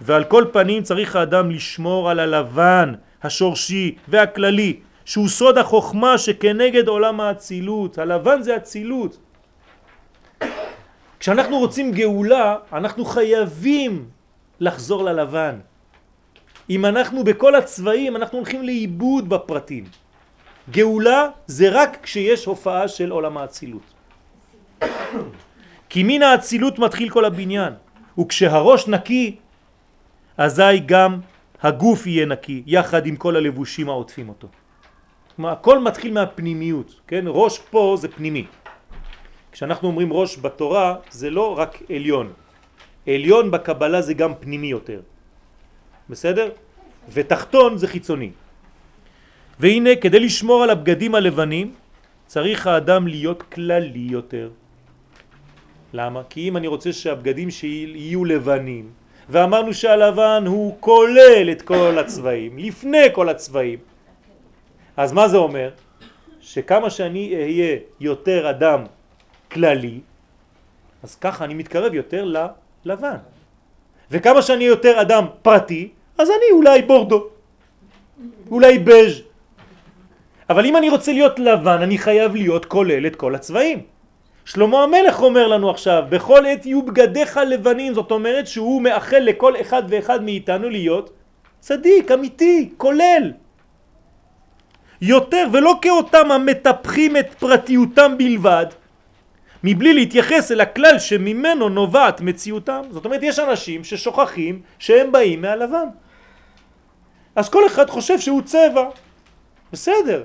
ועל כל פנים צריך האדם לשמור על הלבן, השורשי והכללי, שהוא סוד החוכמה שכנגד עולם האצילות. הלבן זה אצילות. כשאנחנו רוצים גאולה, אנחנו חייבים לחזור ללבן. אם אנחנו בכל הצבעים, אנחנו הולכים לאיבוד בפרטים. גאולה זה רק כשיש הופעה של עולם האצילות. כי מן האצילות מתחיל כל הבניין, וכשהראש נקי, אזי גם הגוף יהיה נקי, יחד עם כל הלבושים העוטפים אותו. כלומר, הכל מתחיל מהפנימיות, כן? ראש פה זה פנימי. כשאנחנו אומרים ראש בתורה, זה לא רק עליון. עליון בקבלה זה גם פנימי יותר. בסדר? ותחתון זה חיצוני. והנה, כדי לשמור על הבגדים הלבנים, צריך האדם להיות כללי יותר. למה? כי אם אני רוצה שהבגדים שיהיו לבנים, ואמרנו שהלבן הוא כולל את כל הצבעים, לפני כל הצבעים, אז מה זה אומר? שכמה שאני אהיה יותר אדם כללי, אז ככה אני מתקרב יותר ללבן. וכמה שאני יותר אדם פרטי, אז אני אולי בורדו, אולי בז'. אבל אם אני רוצה להיות לבן, אני חייב להיות כולל את כל הצבעים. שלמה המלך אומר לנו עכשיו, בכל עת יהיו בגדיך לבנים, זאת אומרת שהוא מאחל לכל אחד ואחד מאיתנו להיות צדיק, אמיתי, כולל. יותר, ולא כאותם המטפחים את פרטיותם בלבד, מבלי להתייחס אל הכלל שממנו נובעת מציאותם. זאת אומרת, יש אנשים ששוכחים שהם באים מהלבן. אז כל אחד חושב שהוא צבע. בסדר,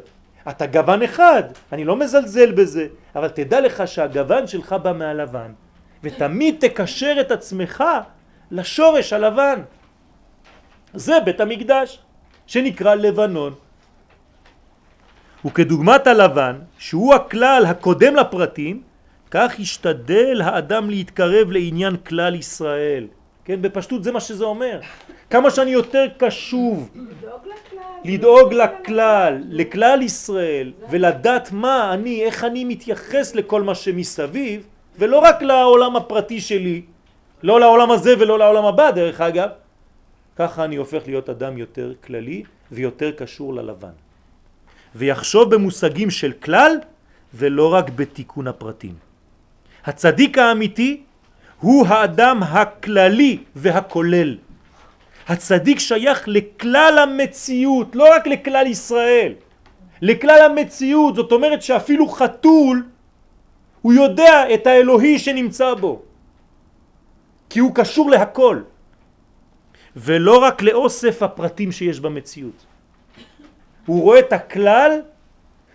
אתה גוון אחד, אני לא מזלזל בזה, אבל תדע לך שהגוון שלך בא מהלבן, ותמיד תקשר את עצמך לשורש הלבן. זה בית המקדש, שנקרא לבנון. וכדוגמת הלבן, שהוא הכלל הקודם לפרטים, כך ישתדל האדם להתקרב לעניין כלל ישראל. כן, בפשטות זה מה שזה אומר. כמה שאני יותר קשוב לדאוג לכלל. לדאוג לכלל, לכלל ישראל, ולדעת מה אני, איך אני מתייחס לכל מה שמסביב, ולא רק לעולם הפרטי שלי, לא לעולם הזה ולא לעולם הבא דרך אגב, ככה אני הופך להיות אדם יותר כללי ויותר קשור ללבן. ויחשוב במושגים של כלל ולא רק בתיקון הפרטים. הצדיק האמיתי הוא האדם הכללי והכולל. הצדיק שייך לכלל המציאות, לא רק לכלל ישראל, לכלל המציאות, זאת אומרת שאפילו חתול הוא יודע את האלוהי שנמצא בו, כי הוא קשור להכל, ולא רק לאוסף הפרטים שיש במציאות. הוא רואה את הכלל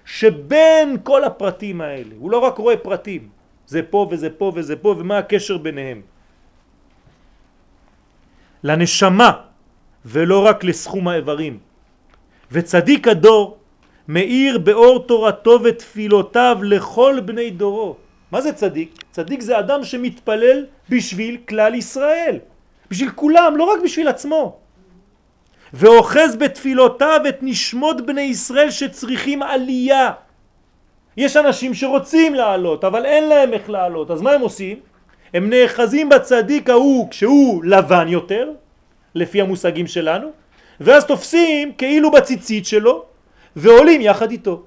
שבין כל הפרטים האלה, הוא לא רק רואה פרטים, זה פה וזה פה וזה פה ומה הקשר ביניהם. לנשמה ולא רק לסכום האיברים. וצדיק הדור מאיר באור תורתו ותפילותיו לכל בני דורו. מה זה צדיק? צדיק זה אדם שמתפלל בשביל כלל ישראל, בשביל כולם, לא רק בשביל עצמו. ואוחז בתפילותיו את נשמות בני ישראל שצריכים עלייה. יש אנשים שרוצים לעלות, אבל אין להם איך לעלות, אז מה הם עושים? הם נאחזים בצדיק ההוא כשהוא לבן יותר, לפי המושגים שלנו, ואז תופסים כאילו בציצית שלו ועולים יחד איתו.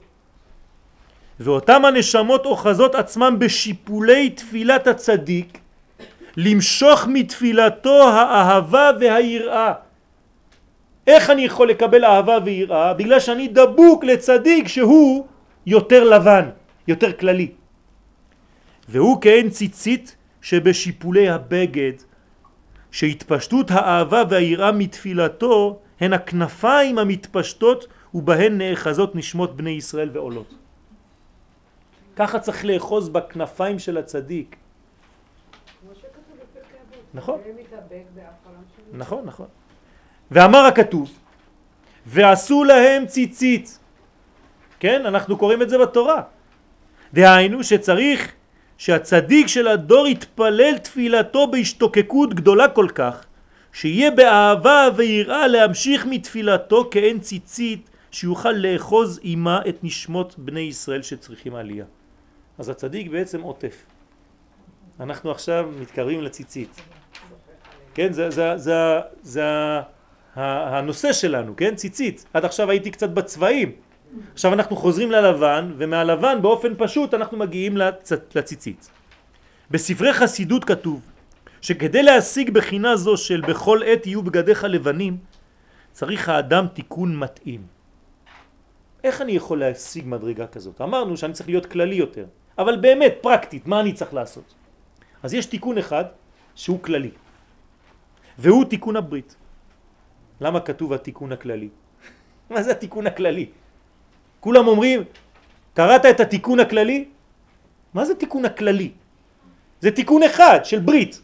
ואותם הנשמות אוחזות עצמם בשיפולי תפילת הצדיק למשוך מתפילתו האהבה והיראה. איך אני יכול לקבל אהבה ויראה? בגלל שאני דבוק לצדיק שהוא יותר לבן, יותר כללי. והוא כאין ציצית שבשיפולי הבגד, שהתפשטות האהבה והיראה מתפילתו הן הכנפיים המתפשטות ובהן נאחזות נשמות בני ישראל ועולות. ככה צריך לאחוז בכנפיים של הצדיק. נכון. נכון, נכון. ואמר הכתוב, ועשו להם ציצית. כן, אנחנו קוראים את זה בתורה. דהיינו שצריך שהצדיק של הדור יתפלל תפילתו בהשתוקקות גדולה כל כך, שיהיה באהבה ויראה להמשיך מתפילתו כאין ציצית, שיוכל לאחוז עימה את נשמות בני ישראל שצריכים עלייה. אז הצדיק בעצם עוטף. אנחנו עכשיו מתקרבים לציצית. כן, זה, זה, זה, זה הנושא שלנו, כן? ציצית. עד עכשיו הייתי קצת בצבעים. עכשיו אנחנו חוזרים ללבן, ומהלבן באופן פשוט אנחנו מגיעים לצ... לציצית. בספרי חסידות כתוב שכדי להשיג בחינה זו של בכל עת יהיו בגדיך לבנים, צריך האדם תיקון מתאים. איך אני יכול להשיג מדרגה כזאת? אמרנו שאני צריך להיות כללי יותר, אבל באמת, פרקטית, מה אני צריך לעשות? אז יש תיקון אחד שהוא כללי, והוא תיקון הברית. למה כתוב התיקון הכללי? מה זה התיקון הכללי? כולם אומרים, קראת את התיקון הכללי? מה זה תיקון הכללי? זה תיקון אחד של ברית,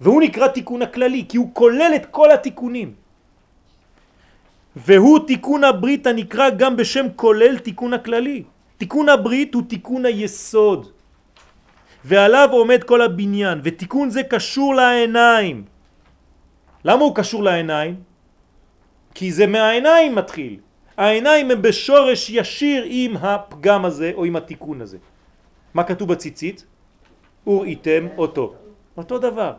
והוא נקרא תיקון הכללי, כי הוא כולל את כל התיקונים. והוא תיקון הברית הנקרא גם בשם כולל תיקון הכללי. תיקון הברית הוא תיקון היסוד, ועליו עומד כל הבניין, ותיקון זה קשור לעיניים. למה הוא קשור לעיניים? כי זה מהעיניים מתחיל. העיניים הם בשורש ישיר עם הפגם הזה או עם התיקון הזה. מה כתוב בציצית? וראיתם אותו. אותו דבר.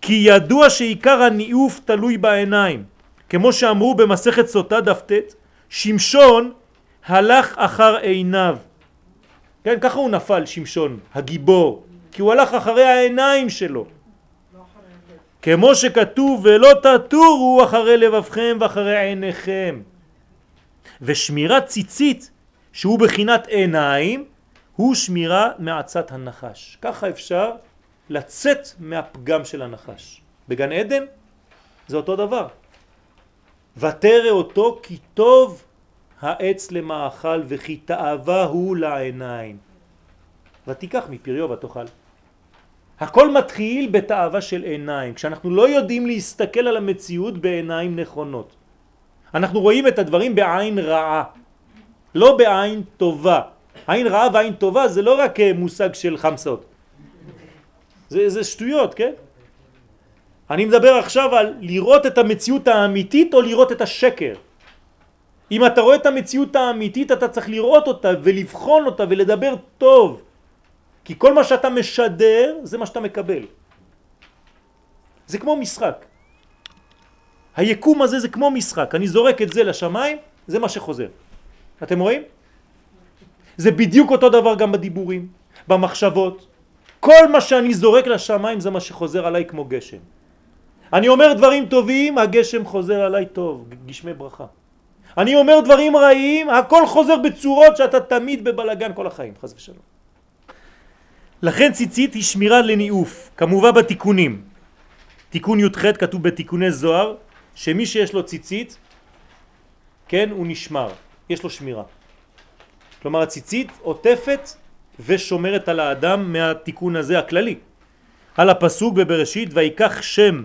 כי ידוע שעיקר הניאוף תלוי בעיניים. כמו שאמרו במסכת סוטה דף ט, שמשון הלך אחר עיניו. כן, ככה הוא נפל שמשון, הגיבור, כי הוא הלך אחרי העיניים שלו. כמו שכתוב ולא תטורו אחרי לבבכם ואחרי עיניכם. ושמירת ציצית שהוא בחינת עיניים הוא שמירה מעצת הנחש. ככה אפשר לצאת מהפגם של הנחש. בגן עדן זה אותו דבר. ותרא אותו כי טוב העץ למאכל וכי תאווה הוא לעיניים. ותיקח מפריו ותאכל. הכל מתחיל בתאווה של עיניים, כשאנחנו לא יודעים להסתכל על המציאות בעיניים נכונות. אנחנו רואים את הדברים בעין רעה, לא בעין טובה. עין רעה ועין טובה זה לא רק מושג של חמסות. זה, זה שטויות, כן? אני מדבר עכשיו על לראות את המציאות האמיתית או לראות את השקר. אם אתה רואה את המציאות האמיתית אתה צריך לראות אותה ולבחון אותה ולדבר טוב. כי כל מה שאתה משדר זה מה שאתה מקבל. זה כמו משחק. היקום הזה זה כמו משחק. אני זורק את זה לשמיים, זה מה שחוזר. אתם רואים? זה בדיוק אותו דבר גם בדיבורים, במחשבות. כל מה שאני זורק לשמיים זה מה שחוזר עליי כמו גשם. אני אומר דברים טובים, הגשם חוזר עליי טוב, גשמי ברכה. אני אומר דברים רעים, הכל חוזר בצורות שאתה תמיד בבלגן כל החיים, חס ושלום. לכן ציצית היא שמירה לניאוף, כמובן בתיקונים. תיקון י"ח כתוב בתיקוני זוהר, שמי שיש לו ציצית, כן, הוא נשמר, יש לו שמירה. כלומר הציצית עוטפת ושומרת על האדם מהתיקון הזה הכללי. על הפסוק בבראשית, ויקח שם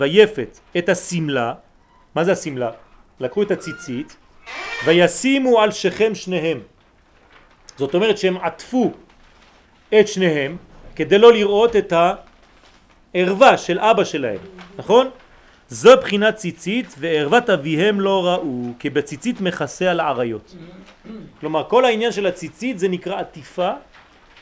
ויפת את הסמלה, מה זה הסמלה? לקחו את הציצית וישימו על שכם שניהם. זאת אומרת שהם עטפו את שניהם כדי לא לראות את הערווה של אבא שלהם, נכון? זו בחינת ציצית וערוות אביהם לא ראו כי בציצית מכסה על עריות. כלומר כל העניין של הציצית זה נקרא עטיפה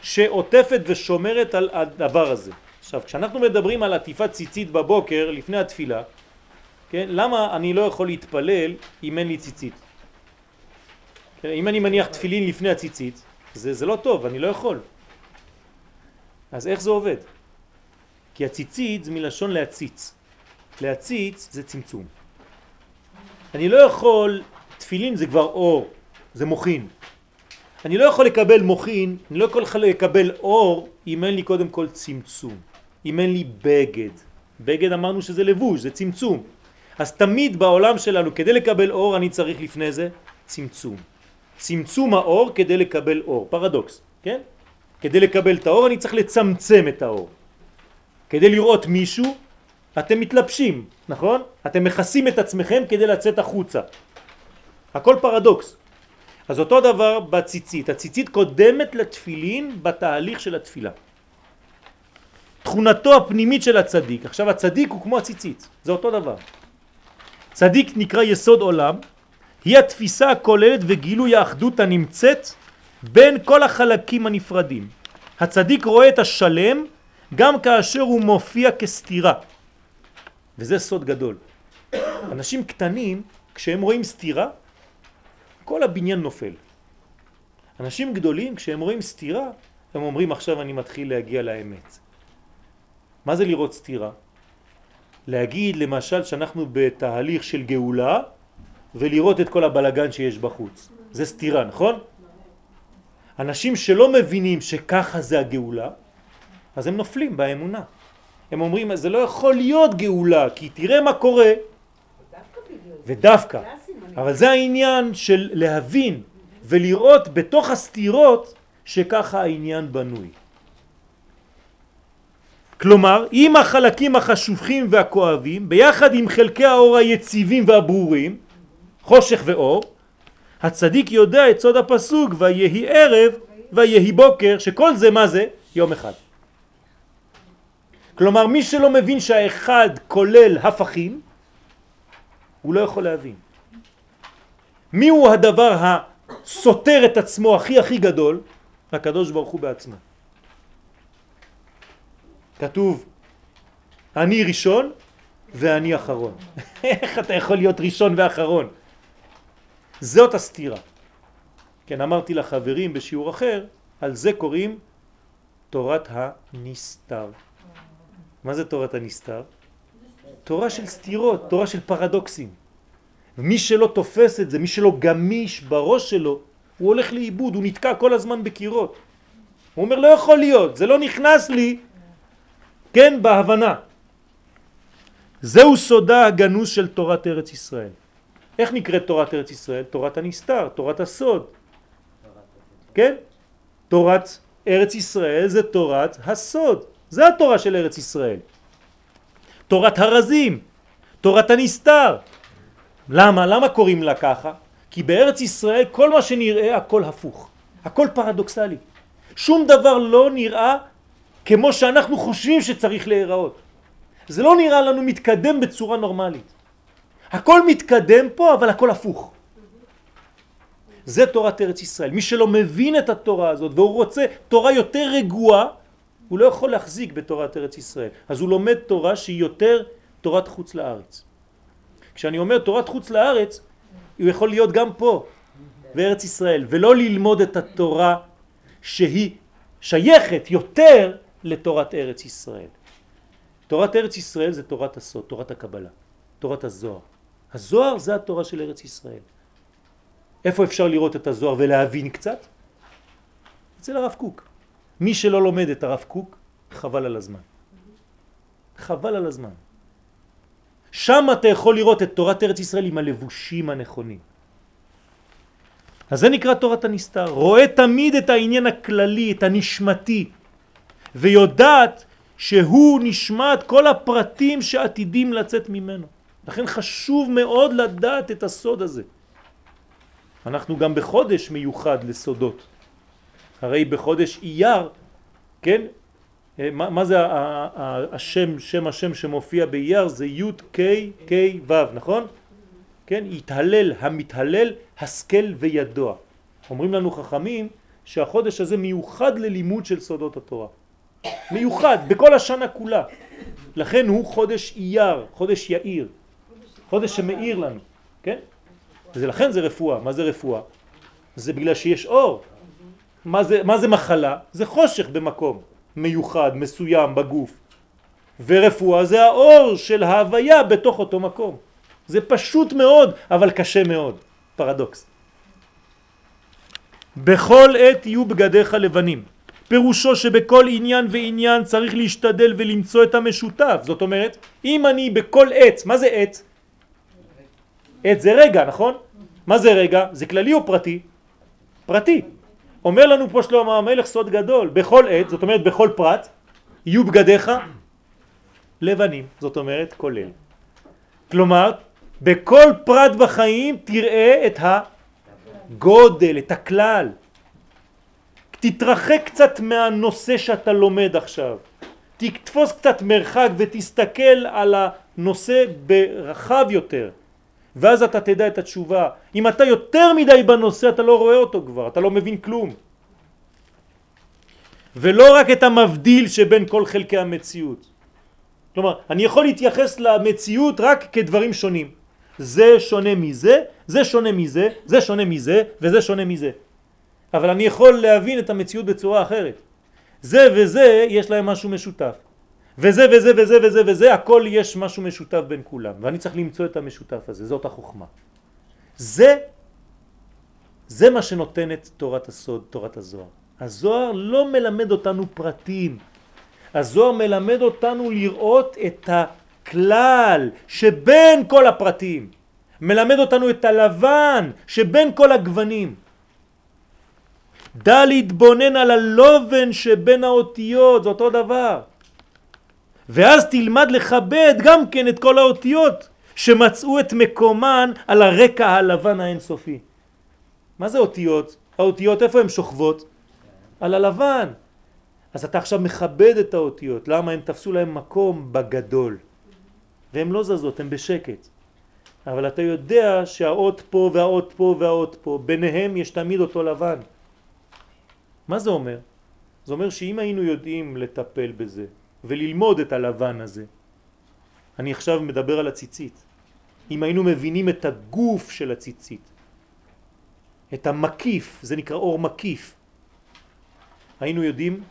שעוטפת ושומרת על הדבר הזה. עכשיו כשאנחנו מדברים על עטיפת ציצית בבוקר לפני התפילה, כן, למה אני לא יכול להתפלל אם אין לי ציצית? אם אני מניח תפילין לפני הציצית, זה, זה לא טוב, אני לא יכול. אז איך זה עובד? כי הציצית זה מלשון להציץ. להציץ זה צמצום. אני לא יכול, תפילין זה כבר אור, זה מוכין. אני לא יכול לקבל מוכין, אני לא יכול לקבל אור אם אין לי קודם כל צמצום, אם אין לי בגד. בגד אמרנו שזה לבוש, זה צמצום. אז תמיד בעולם שלנו כדי לקבל אור אני צריך לפני זה צמצום. צמצום האור כדי לקבל אור, פרדוקס, כן? כדי לקבל את האור אני צריך לצמצם את האור. כדי לראות מישהו אתם מתלבשים, נכון? אתם מכסים את עצמכם כדי לצאת החוצה. הכל פרדוקס. אז אותו דבר בציצית, הציצית קודמת לתפילין בתהליך של התפילה. תכונתו הפנימית של הצדיק, עכשיו הצדיק הוא כמו הציצית, זה אותו דבר. צדיק נקרא יסוד עולם, היא התפיסה הכוללת וגילוי האחדות הנמצאת בין כל החלקים הנפרדים. הצדיק רואה את השלם גם כאשר הוא מופיע כסתירה. וזה סוד גדול. אנשים קטנים, כשהם רואים סתירה, כל הבניין נופל. אנשים גדולים, כשהם רואים סתירה, הם אומרים עכשיו אני מתחיל להגיע לאמת. מה זה לראות סתירה? להגיד למשל שאנחנו בתהליך של גאולה ולראות את כל הבלגן שיש בחוץ. זה סתירה, נכון? אנשים שלא מבינים שככה זה הגאולה, אז הם נופלים באמונה. הם אומרים, זה לא יכול להיות גאולה, כי תראה מה קורה. ודווקא. אבל זה העניין של להבין ולראות בתוך הסתירות שככה העניין בנוי. כלומר, עם החלקים החשוכים והכואבים, ביחד עם חלקי האור היציבים והברורים, חושך ואור, הצדיק יודע את סוד הפסוק ויהי ערב ויהי בוקר, שכל זה מה זה? יום אחד. כלומר, מי שלא מבין שהאחד כולל הפכים, הוא לא יכול להבין. מי הוא הדבר הסותר את עצמו הכי הכי גדול? הקדוש ברוך הוא בעצמו. כתוב, אני ראשון ואני אחרון. איך אתה יכול להיות ראשון ואחרון? זאת הסתירה. כן, אמרתי לחברים בשיעור אחר, על זה קוראים תורת הנסתר. מה זה תורת הנסתר? תורה של סתירות, תורה של פרדוקסים. מי שלא תופס את זה, מי שלא גמיש בראש שלו, הוא הולך לאיבוד, הוא נתקע כל הזמן בקירות. הוא אומר לא יכול להיות, זה לא נכנס לי, כן, בהבנה. זהו סודה הגנוס של תורת ארץ ישראל. איך נקראת תורת ארץ ישראל? תורת הנסתר, תורת הסוד. כן? תורת ארץ ישראל זה תורת הסוד. זה התורה של ארץ ישראל. תורת הרזים, תורת הנסתר. למה? למה קוראים לה ככה? כי בארץ ישראל כל מה שנראה הכל הפוך, הכל פרדוקסלי. שום דבר לא נראה כמו שאנחנו חושבים שצריך להיראות. זה לא נראה לנו מתקדם בצורה נורמלית. הכל מתקדם פה אבל הכל הפוך. זה תורת ארץ ישראל. מי שלא מבין את התורה הזאת והוא רוצה תורה יותר רגועה, הוא לא יכול להחזיק בתורת ארץ ישראל. אז הוא לומד תורה שהיא יותר תורת חוץ לארץ. כשאני אומר תורת חוץ לארץ, הוא יכול להיות גם פה, בארץ ישראל, ולא ללמוד את התורה שהיא שייכת יותר לתורת ארץ ישראל. תורת ארץ ישראל זה תורת הסוד, תורת הקבלה, תורת הזוהר. הזוהר זה התורה של ארץ ישראל. איפה אפשר לראות את הזוהר ולהבין קצת? אצל הרב קוק. מי שלא לומד את הרב קוק, חבל על הזמן. חבל על הזמן. שם אתה יכול לראות את תורת ארץ ישראל עם הלבושים הנכונים. אז זה נקרא תורת הנסתר. רואה תמיד את העניין הכללי, את הנשמתי, ויודעת שהוא נשמעת כל הפרטים שעתידים לצאת ממנו. לכן חשוב מאוד לדעת את הסוד הזה. אנחנו גם בחודש מיוחד לסודות. הרי בחודש אייר, כן, אה, מה, מה זה השם, שם השם שמופיע באייר? זה י' ק' ק' ו', נכון? כן, התהלל, המתהלל, השכל וידוע. אומרים לנו חכמים שהחודש הזה מיוחד ללימוד של סודות התורה. מיוחד, בכל השנה כולה. לכן הוא חודש אייר, חודש יאיר, חודש שמאיר לנו, כן? ולכן זה רפואה. מה זה רפואה? זה בגלל שיש אור. מה זה, מה זה מחלה? זה חושך במקום מיוחד, מסוים, בגוף. ורפואה זה האור של ההוויה בתוך אותו מקום. זה פשוט מאוד, אבל קשה מאוד. פרדוקס. בכל עת יהיו בגדיך לבנים. פירושו שבכל עניין ועניין צריך להשתדל ולמצוא את המשותף. זאת אומרת, אם אני בכל עת, מה זה עת? עת זה רגע, נכון? מה זה רגע? זה כללי או פרטי? פרטי. אומר לנו פה שלמה המלך סוד גדול, בכל עת, זאת אומרת בכל פרט, יהיו בגדיך לבנים, זאת אומרת כולל. כלומר, בכל פרט בחיים תראה את הגודל, את הכלל. תתרחק קצת מהנושא שאתה לומד עכשיו. תתפוס קצת מרחק ותסתכל על הנושא ברחב יותר. ואז אתה תדע את התשובה. אם אתה יותר מדי בנושא אתה לא רואה אותו כבר, אתה לא מבין כלום. ולא רק את המבדיל שבין כל חלקי המציאות. כלומר, אני יכול להתייחס למציאות רק כדברים שונים. זה שונה מזה, זה שונה מזה, זה שונה מזה וזה שונה מזה. אבל אני יכול להבין את המציאות בצורה אחרת. זה וזה יש להם משהו משותף. וזה וזה וזה וזה וזה, הכל יש משהו משותף בין כולם. ואני צריך למצוא את המשותף הזה, זאת החוכמה. זה, זה מה שנותן את תורת הסוד, תורת הזוהר. הזוהר לא מלמד אותנו פרטים. הזוהר מלמד אותנו לראות את הכלל שבין כל הפרטים. מלמד אותנו את הלבן שבין כל הגוונים. דע להתבונן על הלובן שבין האותיות, זה אותו דבר. ואז תלמד לכבד גם כן את כל האותיות שמצאו את מקומן על הרקע הלבן האינסופי. מה זה אותיות? האותיות איפה הן שוכבות? על הלבן. אז אתה עכשיו מכבד את האותיות, למה? הם תפסו להם מקום בגדול. והן לא זזות, הן בשקט. אבל אתה יודע שהאות פה והאות פה והאות פה, ביניהם יש תמיד אותו לבן. מה זה אומר? זה אומר שאם היינו יודעים לטפל בזה, וללמוד את הלבן הזה. אני עכשיו מדבר על הציצית. אם היינו מבינים את הגוף של הציצית, את המקיף, זה נקרא אור מקיף, היינו יודעים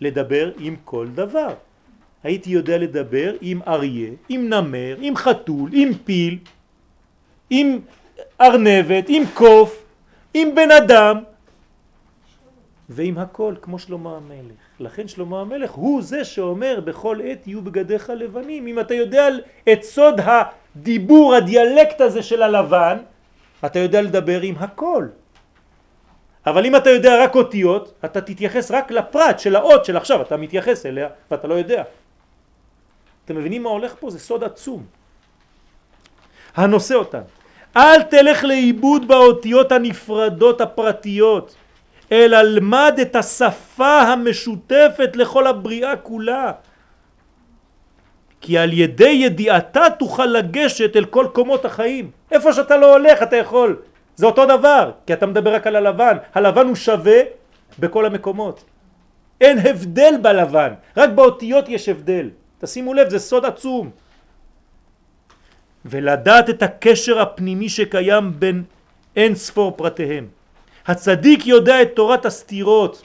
לדבר עם כל דבר. הייתי יודע לדבר עם אריה, עם נמר, עם חתול, עם פיל, עם ארנבת, עם קוף, עם בן אדם, ועם הכל, כמו שלמה המלך. לכן שלמה המלך הוא זה שאומר בכל עת יהיו בגדיך לבנים. אם אתה יודע את סוד הדיבור, הדיאלקט הזה של הלבן, אתה יודע לדבר עם הכל. אבל אם אתה יודע רק אותיות, אתה תתייחס רק לפרט של האות של עכשיו, אתה מתייחס אליה ואתה לא יודע. אתם מבינים מה הולך פה? זה סוד עצום. הנושא אותן. אל תלך לאיבוד באותיות הנפרדות הפרטיות. אלא למד את השפה המשותפת לכל הבריאה כולה. כי על ידי ידיעתה תוכל לגשת אל כל קומות החיים. איפה שאתה לא הולך אתה יכול. זה אותו דבר, כי אתה מדבר רק על הלבן. הלבן הוא שווה בכל המקומות. אין הבדל בלבן, רק באותיות יש הבדל. תשימו לב, זה סוד עצום. ולדעת את הקשר הפנימי שקיים בין אין ספור פרטיהם. הצדיק יודע את תורת הסתירות,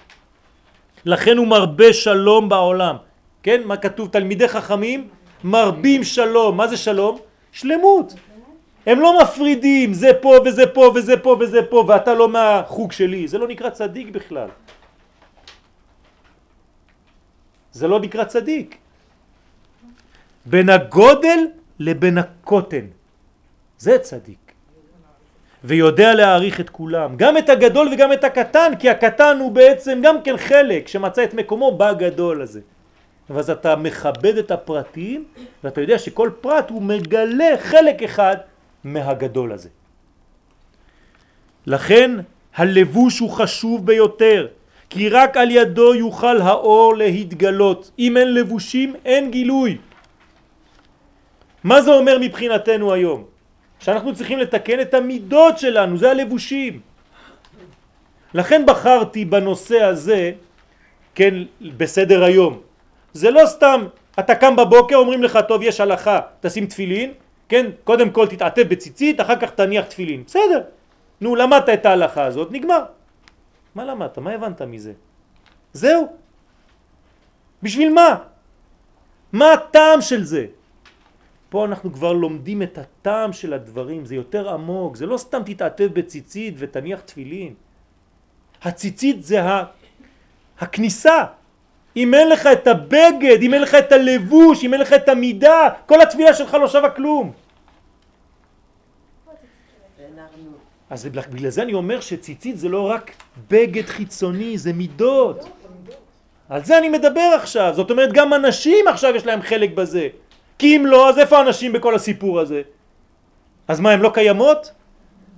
לכן הוא מרבה שלום בעולם. כן? מה כתוב? תלמידי חכמים מרבים שלום. מה זה שלום? שלמות. הם לא מפרידים, זה פה וזה פה וזה פה וזה פה ואתה לא מהחוג שלי. זה לא נקרא צדיק בכלל. זה לא נקרא צדיק. בין הגודל לבין הקוטן. זה צדיק. ויודע להעריך את כולם, גם את הגדול וגם את הקטן, כי הקטן הוא בעצם גם כן חלק שמצא את מקומו בגדול הזה. ואז אתה מכבד את הפרטים, ואתה יודע שכל פרט הוא מגלה חלק אחד מהגדול הזה. לכן הלבוש הוא חשוב ביותר, כי רק על ידו יוכל האור להתגלות. אם אין לבושים אין גילוי. מה זה אומר מבחינתנו היום? שאנחנו צריכים לתקן את המידות שלנו, זה הלבושים. לכן בחרתי בנושא הזה, כן, בסדר היום. זה לא סתם, אתה קם בבוקר, אומרים לך, טוב, יש הלכה, תשים תפילין, כן, קודם כל תתעטף בציצית, אחר כך תניח תפילין. בסדר, נו, למדת את ההלכה הזאת, נגמר. מה למדת? מה הבנת מזה? זהו. בשביל מה? מה הטעם של זה? פה אנחנו כבר לומדים את הטעם של הדברים, זה יותר עמוק, זה לא סתם תתעטב בציצית ותניח תפילין. הציצית זה. הכניסה. אם אין לך את הבגד, אם אין לך את הלבוש, אם אין לך את המידה, כל התפילה שלך לא שווה כלום. אז בגלל זה אני אומר שציצית זה לא רק בגד חיצוני, זה מידות. על זה אני מדבר עכשיו, זאת אומרת גם אנשים עכשיו יש להם חלק בזה. כי אם לא, אז איפה אנשים בכל הסיפור הזה? אז מה, הן לא קיימות?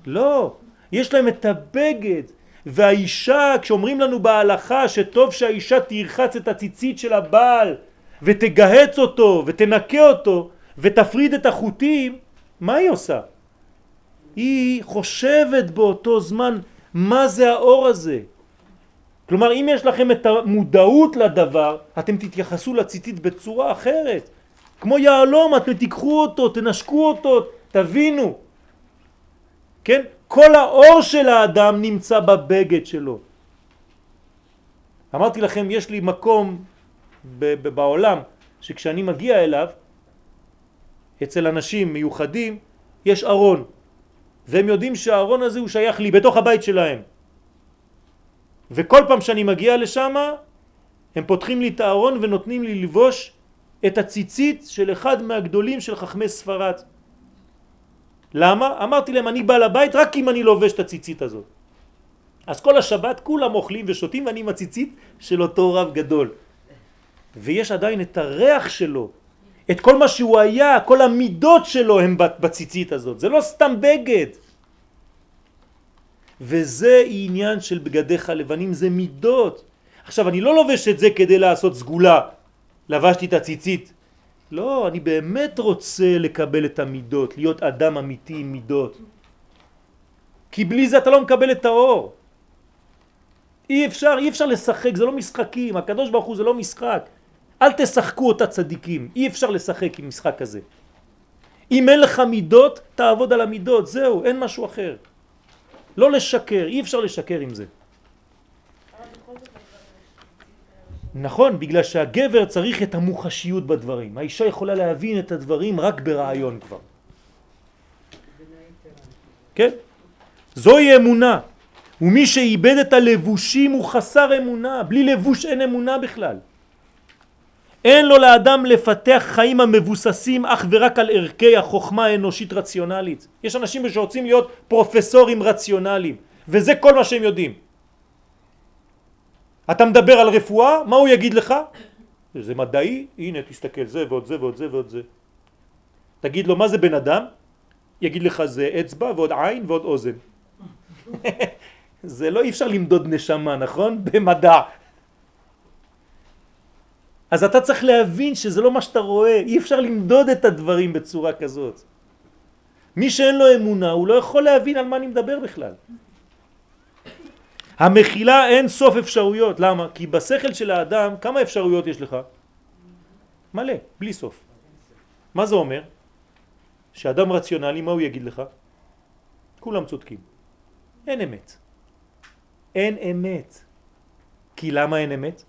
לא. יש להם את הבגד. והאישה, כשאומרים לנו בהלכה שטוב שהאישה תרחץ את הציצית של הבעל ותגהץ אותו ותנקה אותו ותפריד את החוטים, מה היא עושה? היא חושבת באותו זמן מה זה האור הזה. כלומר אם יש לכם את המודעות לדבר אתם תתייחסו לציצית בצורה אחרת כמו יעלום אתם תיקחו אותו, תנשקו אותו, תבינו כן? כל האור של האדם נמצא בבגד שלו. אמרתי לכם, יש לי מקום בעולם שכשאני מגיע אליו, אצל אנשים מיוחדים, יש ארון. והם יודעים שהארון הזה הוא שייך לי בתוך הבית שלהם. וכל פעם שאני מגיע לשם, הם פותחים לי את הארון ונותנים לי לבוש את הציצית של אחד מהגדולים של חכמי ספרד. למה? אמרתי להם אני בא לבית רק אם אני לובש את הציצית הזאת. אז כל השבת כולם אוכלים ושותים ואני עם הציצית של אותו רב גדול. ויש עדיין את הריח שלו, את כל מה שהוא היה, כל המידות שלו הם בציצית הזאת. זה לא סתם בגד. וזה עניין של בגדיך לבנים, זה מידות. עכשיו אני לא לובש את זה כדי לעשות סגולה, לבשתי את הציצית לא, אני באמת רוצה לקבל את המידות, להיות אדם אמיתי עם מידות. כי בלי זה אתה לא מקבל את האור. אי אפשר, אי אפשר לשחק, זה לא משחקים, הקדוש ברוך הוא זה לא משחק. אל תשחקו אותה צדיקים, אי אפשר לשחק עם משחק כזה. אם אין לך מידות, תעבוד על המידות, זהו, אין משהו אחר. לא לשקר, אי אפשר לשקר עם זה. נכון, בגלל שהגבר צריך את המוחשיות בדברים. האישה יכולה להבין את הדברים רק ברעיון כבר. כן? זוהי אמונה. ומי שאיבד את הלבושים הוא חסר אמונה. בלי לבוש אין אמונה בכלל. אין לו לאדם לפתח חיים המבוססים אך ורק על ערכי החוכמה האנושית רציונלית. יש אנשים שרוצים להיות פרופסורים רציונליים, וזה כל מה שהם יודעים. אתה מדבר על רפואה, מה הוא יגיד לך? זה מדעי, הנה תסתכל זה ועוד זה ועוד זה ועוד זה. תגיד לו מה זה בן אדם? יגיד לך זה אצבע ועוד עין ועוד אוזן. זה לא אי אפשר למדוד נשמה, נכון? במדע. אז אתה צריך להבין שזה לא מה שאתה רואה, אי אפשר למדוד את הדברים בצורה כזאת. מי שאין לו אמונה הוא לא יכול להבין על מה אני מדבר בכלל. המכילה אין סוף אפשרויות, למה? כי בשכל של האדם כמה אפשרויות יש לך? מלא, בלי סוף. מה זה אומר? שאדם רציונלי, מה הוא יגיד לך? כולם צודקים. אין אמת. אין אמת. כי למה אין אמת?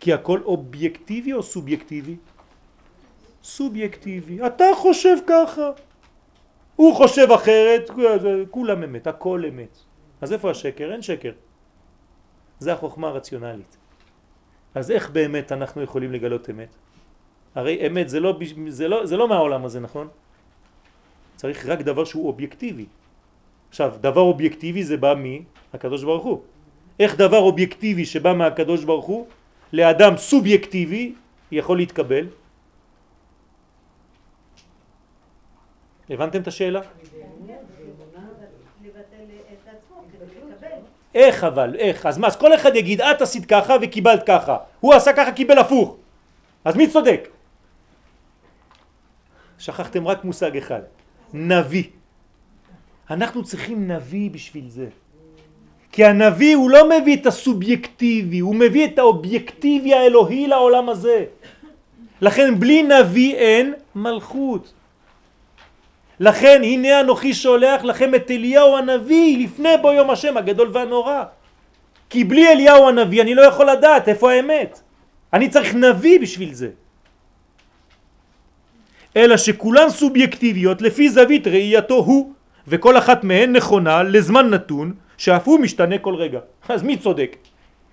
כי הכל אובייקטיבי או סובייקטיבי? סובייקטיבי. אתה חושב ככה. הוא חושב אחרת, כולם אמת, הכל אמת. אז איפה השקר? אין שקר. זה החוכמה הרציונלית. אז איך באמת אנחנו יכולים לגלות אמת? הרי אמת זה לא, זה לא, זה לא מהעולם הזה, נכון? צריך רק דבר שהוא אובייקטיבי. עכשיו, דבר אובייקטיבי זה בא מהקדוש ברוך הוא. איך דבר אובייקטיבי שבא מהקדוש ברוך הוא לאדם סובייקטיבי יכול להתקבל? הבנתם את השאלה? איך אבל, איך? אז מה, אז כל אחד יגיד את עשית ככה וקיבלת ככה, הוא עשה ככה קיבל הפוך, אז מי צודק? שכחתם רק מושג אחד, נביא. אנחנו צריכים נביא בשביל זה. כי הנביא הוא לא מביא את הסובייקטיבי, הוא מביא את האובייקטיבי האלוהי לעולם הזה. לכן בלי נביא אין מלכות. לכן הנה אנוכי שולח לכם את אליהו הנביא לפני בו יום השם הגדול והנורא. כי בלי אליהו הנביא אני לא יכול לדעת איפה האמת. אני צריך נביא בשביל זה. אלא שכולן סובייקטיביות לפי זווית ראייתו הוא, וכל אחת מהן נכונה לזמן נתון, שאף הוא משתנה כל רגע. אז מי צודק?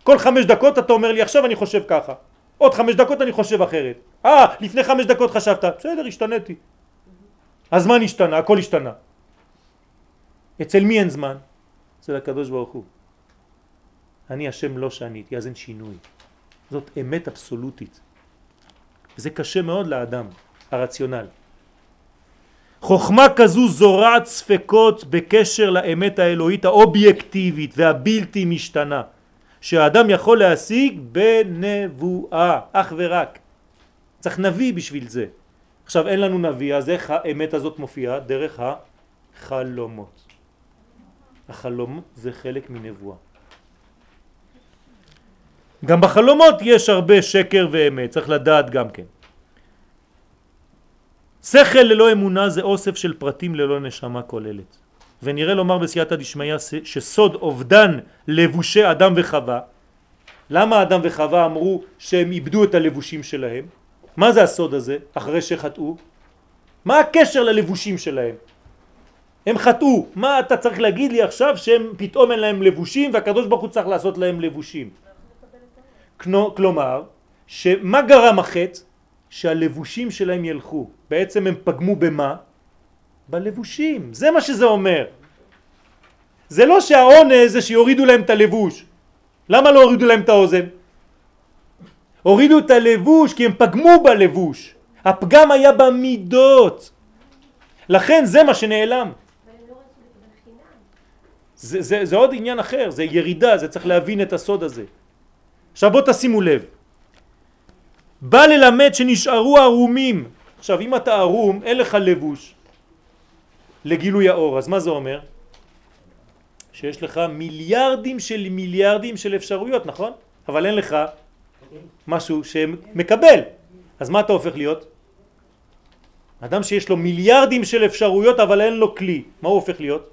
כל חמש דקות אתה אומר לי עכשיו אני חושב ככה, עוד חמש דקות אני חושב אחרת. אה, לפני חמש דקות חשבת, בסדר, השתנתי. הזמן השתנה, הכל השתנה. אצל מי אין זמן? אצל הקדוש ברוך הוא. אני השם לא שעניתי, אז אין שינוי. זאת אמת אבסולוטית. וזה קשה מאוד לאדם, הרציונל. חוכמה כזו זורעת ספקות בקשר לאמת האלוהית האובייקטיבית והבלתי משתנה, שהאדם יכול להשיג בנבואה, אך ורק. צריך נביא בשביל זה. עכשיו אין לנו נביא, אז איך האמת הזאת מופיעה? דרך החלומות. החלום זה חלק מנבואה. גם בחלומות יש הרבה שקר ואמת, צריך לדעת גם כן. שכל ללא אמונה זה אוסף של פרטים ללא נשמה כוללת. ונראה לומר בסייעתא דשמיא שסוד אובדן לבושי אדם וחווה, למה אדם וחווה אמרו שהם איבדו את הלבושים שלהם? מה זה הסוד הזה אחרי שחטאו? מה הקשר ללבושים שלהם? הם חטאו, מה אתה צריך להגיד לי עכשיו שהם פתאום אין להם לבושים והקדוש ברוך הוא צריך לעשות להם לבושים? כלומר, שמה גרם החטא? שהלבושים שלהם ילכו. בעצם הם פגמו במה? בלבושים. זה מה שזה אומר. זה לא שהעונש זה שיורידו להם את הלבוש. למה לא הורידו להם את האוזן? הורידו את הלבוש כי הם פגמו בלבוש. הפגם היה במידות. לכן זה מה שנעלם. זה, זה, זה עוד עניין אחר, זה ירידה, זה צריך להבין את הסוד הזה. עכשיו בוא תשימו לב. בא ללמד שנשארו ערומים. עכשיו אם אתה ערום אין לך לבוש לגילוי האור, אז מה זה אומר? שיש לך מיליארדים של מיליארדים של אפשרויות, נכון? אבל אין לך משהו שמקבל. אז מה אתה הופך להיות? אדם שיש לו מיליארדים של אפשרויות אבל אין לו כלי, מה הוא הופך להיות?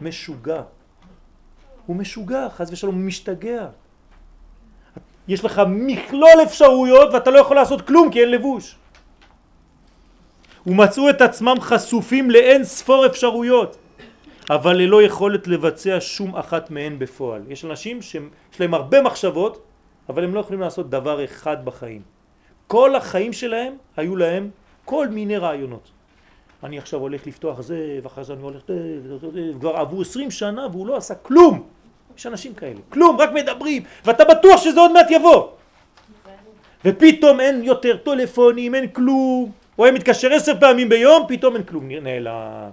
משוגע. הוא משוגע, חז ושלום, הוא משתגע. יש לך מכלול אפשרויות ואתה לא יכול לעשות כלום כי אין לבוש. ומצאו את עצמם חשופים לאין ספור אפשרויות, אבל ללא יכולת לבצע שום אחת מהן בפועל. יש אנשים שיש להם הרבה מחשבות, אבל הם לא יכולים לעשות דבר אחד בחיים. כל החיים שלהם היו להם כל מיני רעיונות. אני עכשיו הולך לפתוח זה, ואחרי זה אני הולך... כבר עברו עשרים שנה והוא לא עשה כלום. יש אנשים כאלה, כלום, רק מדברים, ואתה בטוח שזה עוד מעט יבוא. ופתאום אין יותר טלפונים, אין כלום. הוא היה מתקשר עשר פעמים ביום, פתאום אין כלום, נעלם.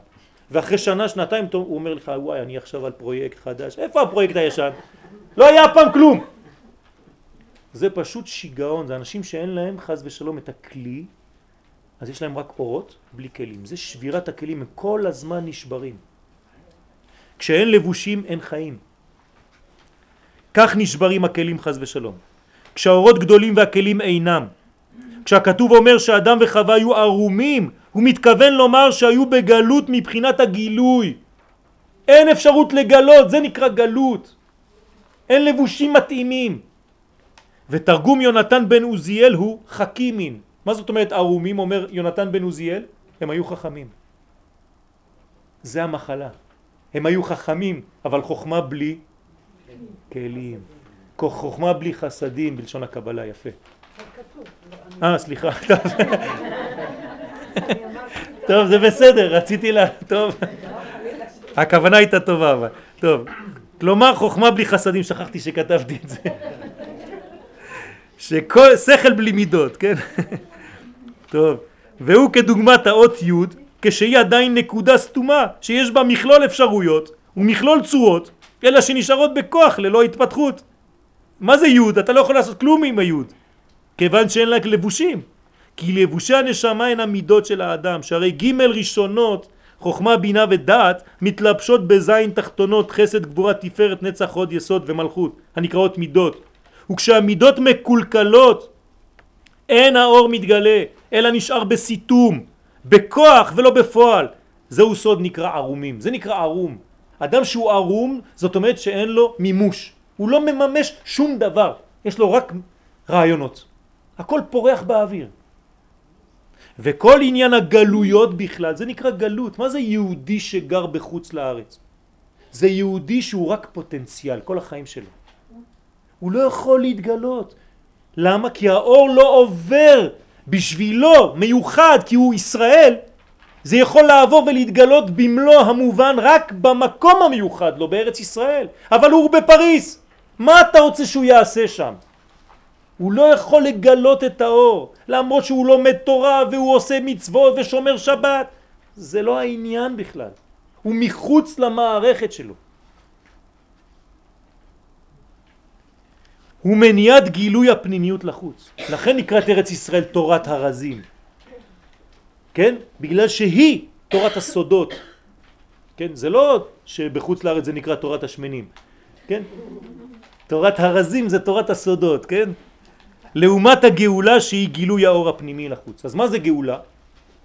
ואחרי שנה, שנתיים, הוא אומר לך, וואי, אני עכשיו על פרויקט חדש. איפה הפרויקט הישן? לא היה פעם כלום. זה פשוט שיגעון, זה אנשים שאין להם חז ושלום את הכלי, אז יש להם רק אורות בלי כלים. זה שבירת הכלים, הם כל הזמן נשברים. כשאין לבושים אין חיים. כך נשברים הכלים חז ושלום. כשהאורות גדולים והכלים אינם. כשהכתוב אומר שאדם וחווה היו ערומים, הוא מתכוון לומר שהיו בגלות מבחינת הגילוי. אין אפשרות לגלות, זה נקרא גלות. אין לבושים מתאימים. ותרגום יונתן בן עוזיאל הוא חכימין. מה זאת אומרת ערומים? אומר יונתן בן עוזיאל, הם היו חכמים. זה המחלה. הם היו חכמים, אבל חוכמה בלי כלים. חוכמה בלי חסדים בלשון הקבלה, יפה. אה, סליחה. טוב, זה בסדר, רציתי לה... טוב. הכוונה הייתה טובה, אבל... טוב. כלומר, חוכמה בלי חסדים, שכחתי שכתבתי את זה. שכל... שכל בלי מידות, כן? טוב. והוא כדוגמת האות י' כשהיא עדיין נקודה סתומה, שיש בה מכלול אפשרויות ומכלול צורות, אלא שנשארות בכוח ללא התפתחות. מה זה י'? אתה לא יכול לעשות כלום עם הי'. כיוון שאין לה לבושים. כי לבושי הנשמה הן המידות של האדם, שהרי ג' ראשונות, חוכמה, בינה ודעת, מתלבשות בזין תחתונות, חסד, גבורה, תפארת, נצח, הוד, יסוד ומלכות, הנקראות מידות. וכשהמידות מקולקלות, אין האור מתגלה, אלא נשאר בסיתום, בכוח ולא בפועל. זהו סוד נקרא ערומים, זה נקרא ערום. אדם שהוא ערום זאת אומרת שאין לו מימוש, הוא לא מממש שום דבר, יש לו רק רעיונות. הכל פורח באוויר. וכל עניין הגלויות בכלל, זה נקרא גלות. מה זה יהודי שגר בחוץ לארץ? זה יהודי שהוא רק פוטנציאל, כל החיים שלו. הוא לא יכול להתגלות. למה? כי האור לא עובר בשבילו, מיוחד, כי הוא ישראל, זה יכול לעבור ולהתגלות במלוא המובן רק במקום המיוחד לו, בארץ ישראל. אבל הוא בפריס, מה אתה רוצה שהוא יעשה שם? הוא לא יכול לגלות את האור, למרות שהוא לומד תורה והוא עושה מצוות ושומר שבת. זה לא העניין בכלל. הוא מחוץ למערכת שלו. הוא מניעת גילוי הפנימיות לחוץ. לכן נקראת ארץ ישראל תורת הרזים. כן? בגלל שהיא תורת הסודות. כן? זה לא שבחוץ לארץ זה נקרא תורת השמנים. כן? תורת הרזים זה תורת הסודות, כן? לעומת הגאולה שהיא גילוי האור הפנימי לחוץ. אז מה זה גאולה?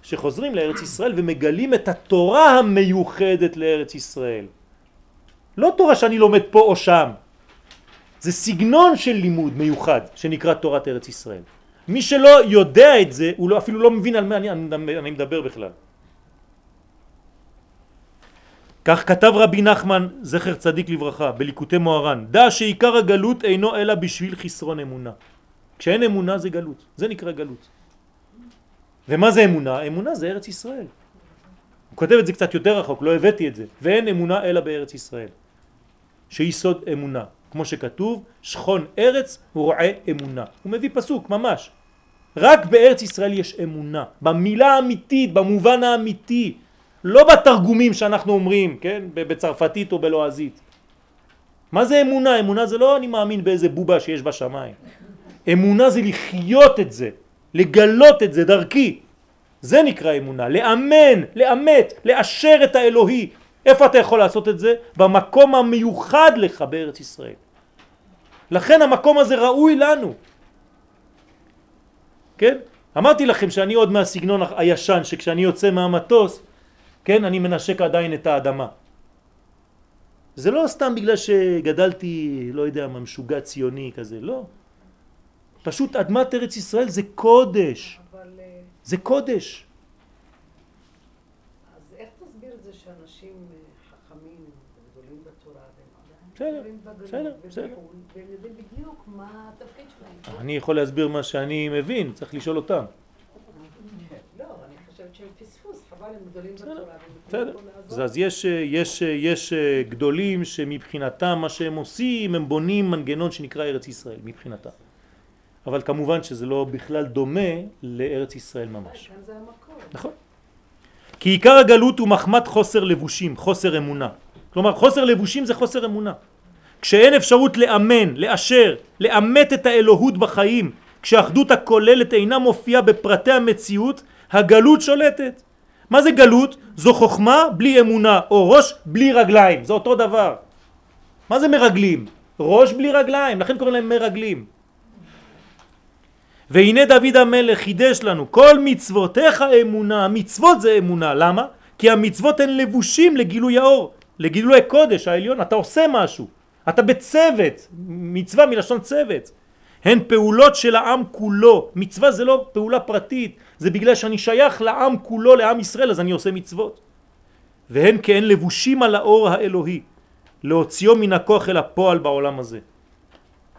שחוזרים לארץ ישראל ומגלים את התורה המיוחדת לארץ ישראל. לא תורה שאני לומד פה או שם. זה סגנון של לימוד מיוחד שנקרא תורת ארץ ישראל. מי שלא יודע את זה, הוא לא, אפילו לא מבין על מה אני, אני, אני מדבר בכלל. כך כתב רבי נחמן, זכר צדיק לברכה, בליקוטי מוהר"ן, דע שעיקר הגלות אינו אלא בשביל חסרון אמונה. כשאין אמונה זה גלות, זה נקרא גלות. ומה זה אמונה? אמונה זה ארץ ישראל. הוא כותב את זה קצת יותר רחוק, לא הבאתי את זה. ואין אמונה אלא בארץ ישראל. שהיא סוד אמונה. כמו שכתוב, שכון ארץ רועה אמונה. הוא מביא פסוק, ממש. רק בארץ ישראל יש אמונה. במילה האמיתית, במובן האמיתי. לא בתרגומים שאנחנו אומרים, כן? בצרפתית או בלועזית. מה זה אמונה? אמונה זה לא אני מאמין באיזה בובה שיש בשמיים. אמונה זה לחיות את זה, לגלות את זה דרכי. זה נקרא אמונה, לאמן, לאמת, לאשר את האלוהי. איפה אתה יכול לעשות את זה? במקום המיוחד לך בארץ ישראל. לכן המקום הזה ראוי לנו. כן? אמרתי לכם שאני עוד מהסגנון הישן, שכשאני יוצא מהמטוס, כן, אני מנשק עדיין את האדמה. זה לא סתם בגלל שגדלתי, לא יודע מה, משוגע ציוני כזה, לא. פשוט אדמת ארץ ישראל זה קודש. אבל... אה, זה קודש. אז איך תסביר את זה שאנשים אה, חכמים וגדולים בתורה והם בסדר, בסדר, בסדר. ובחו"ל, והם יודעים בדיוק מה התפקיד שלהם? אני יכול להסביר מה שאני מבין, צריך לשאול אותם. לא, אני חושבת שהם פספוס, חבל, הם גדולים בתורה. בסדר. אז, יש, יש, יש גדולים שמבחינתם מה שהם עושים, הם בונים מנגנון שנקרא ארץ ישראל, מבחינתם. אבל כמובן שזה לא בכלל דומה לארץ ישראל ממש. כאן זה המקור. נכון. כי עיקר הגלות הוא מחמת חוסר לבושים, חוסר אמונה. כלומר חוסר לבושים זה חוסר אמונה. כשאין אפשרות לאמן, לאשר, לאמת את האלוהות בחיים, כשהאחדות הכוללת אינה מופיעה בפרטי המציאות, הגלות שולטת. מה זה גלות? זו חוכמה בלי אמונה, או ראש בלי רגליים, זה אותו דבר. מה זה מרגלים? ראש בלי רגליים, לכן קוראים להם מרגלים. והנה דוד המלך חידש לנו כל מצוותיך אמונה, המצוות זה אמונה, למה? כי המצוות הן לבושים לגילוי האור, לגילוי הקודש העליון, אתה עושה משהו, אתה בצוות, מצווה מלשון צוות, הן פעולות של העם כולו, מצווה זה לא פעולה פרטית, זה בגלל שאני שייך לעם כולו, לעם ישראל, אז אני עושה מצוות. והן כהן לבושים על האור האלוהי, להוציאו מן הכוח אל הפועל בעולם הזה.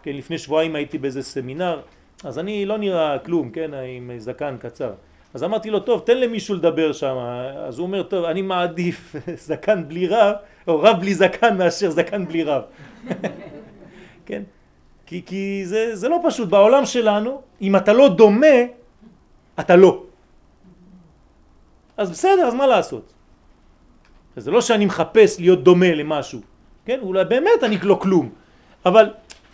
כן, לפני שבועיים הייתי באיזה סמינר, אז אני לא נראה כלום, כן, עם זקן קצר. אז אמרתי לו, טוב, תן למישהו לדבר שם. אז הוא אומר, טוב, אני מעדיף זקן בלי רב, או רב בלי זקן מאשר זקן בלי רב. כן? כי, כי זה, זה לא פשוט. בעולם שלנו, אם אתה לא דומה, אתה לא. אז בסדר, אז מה לעשות? זה לא שאני מחפש להיות דומה למשהו. כן? אולי באמת אני לא כלום. אבל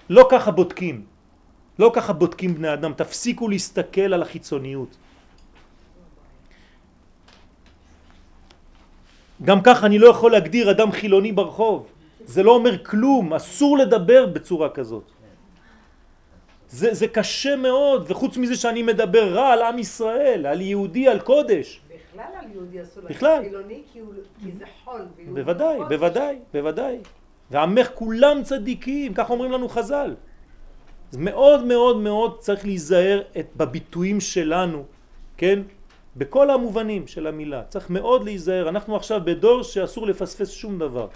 לא ככה בודקים. לא ככה בודקים בני אדם, תפסיקו להסתכל על החיצוניות. גם ככה אני לא יכול להגדיר אדם חילוני ברחוב. זה לא אומר כלום, אסור לדבר בצורה כזאת. זה, זה קשה מאוד, וחוץ מזה שאני מדבר רע על עם ישראל, על יהודי, על קודש. בכלל על יהודי אסור בכלל. חילוני כי הוא- כי זה חול. בוודאי, קודש. בוודאי, בוודאי. ועמך כולם צדיקים, כך אומרים לנו חז"ל. אז מאוד מאוד מאוד צריך להיזהר את, בביטויים שלנו, כן? בכל המובנים של המילה. צריך מאוד להיזהר. אנחנו עכשיו בדור שאסור לפספס שום דבר.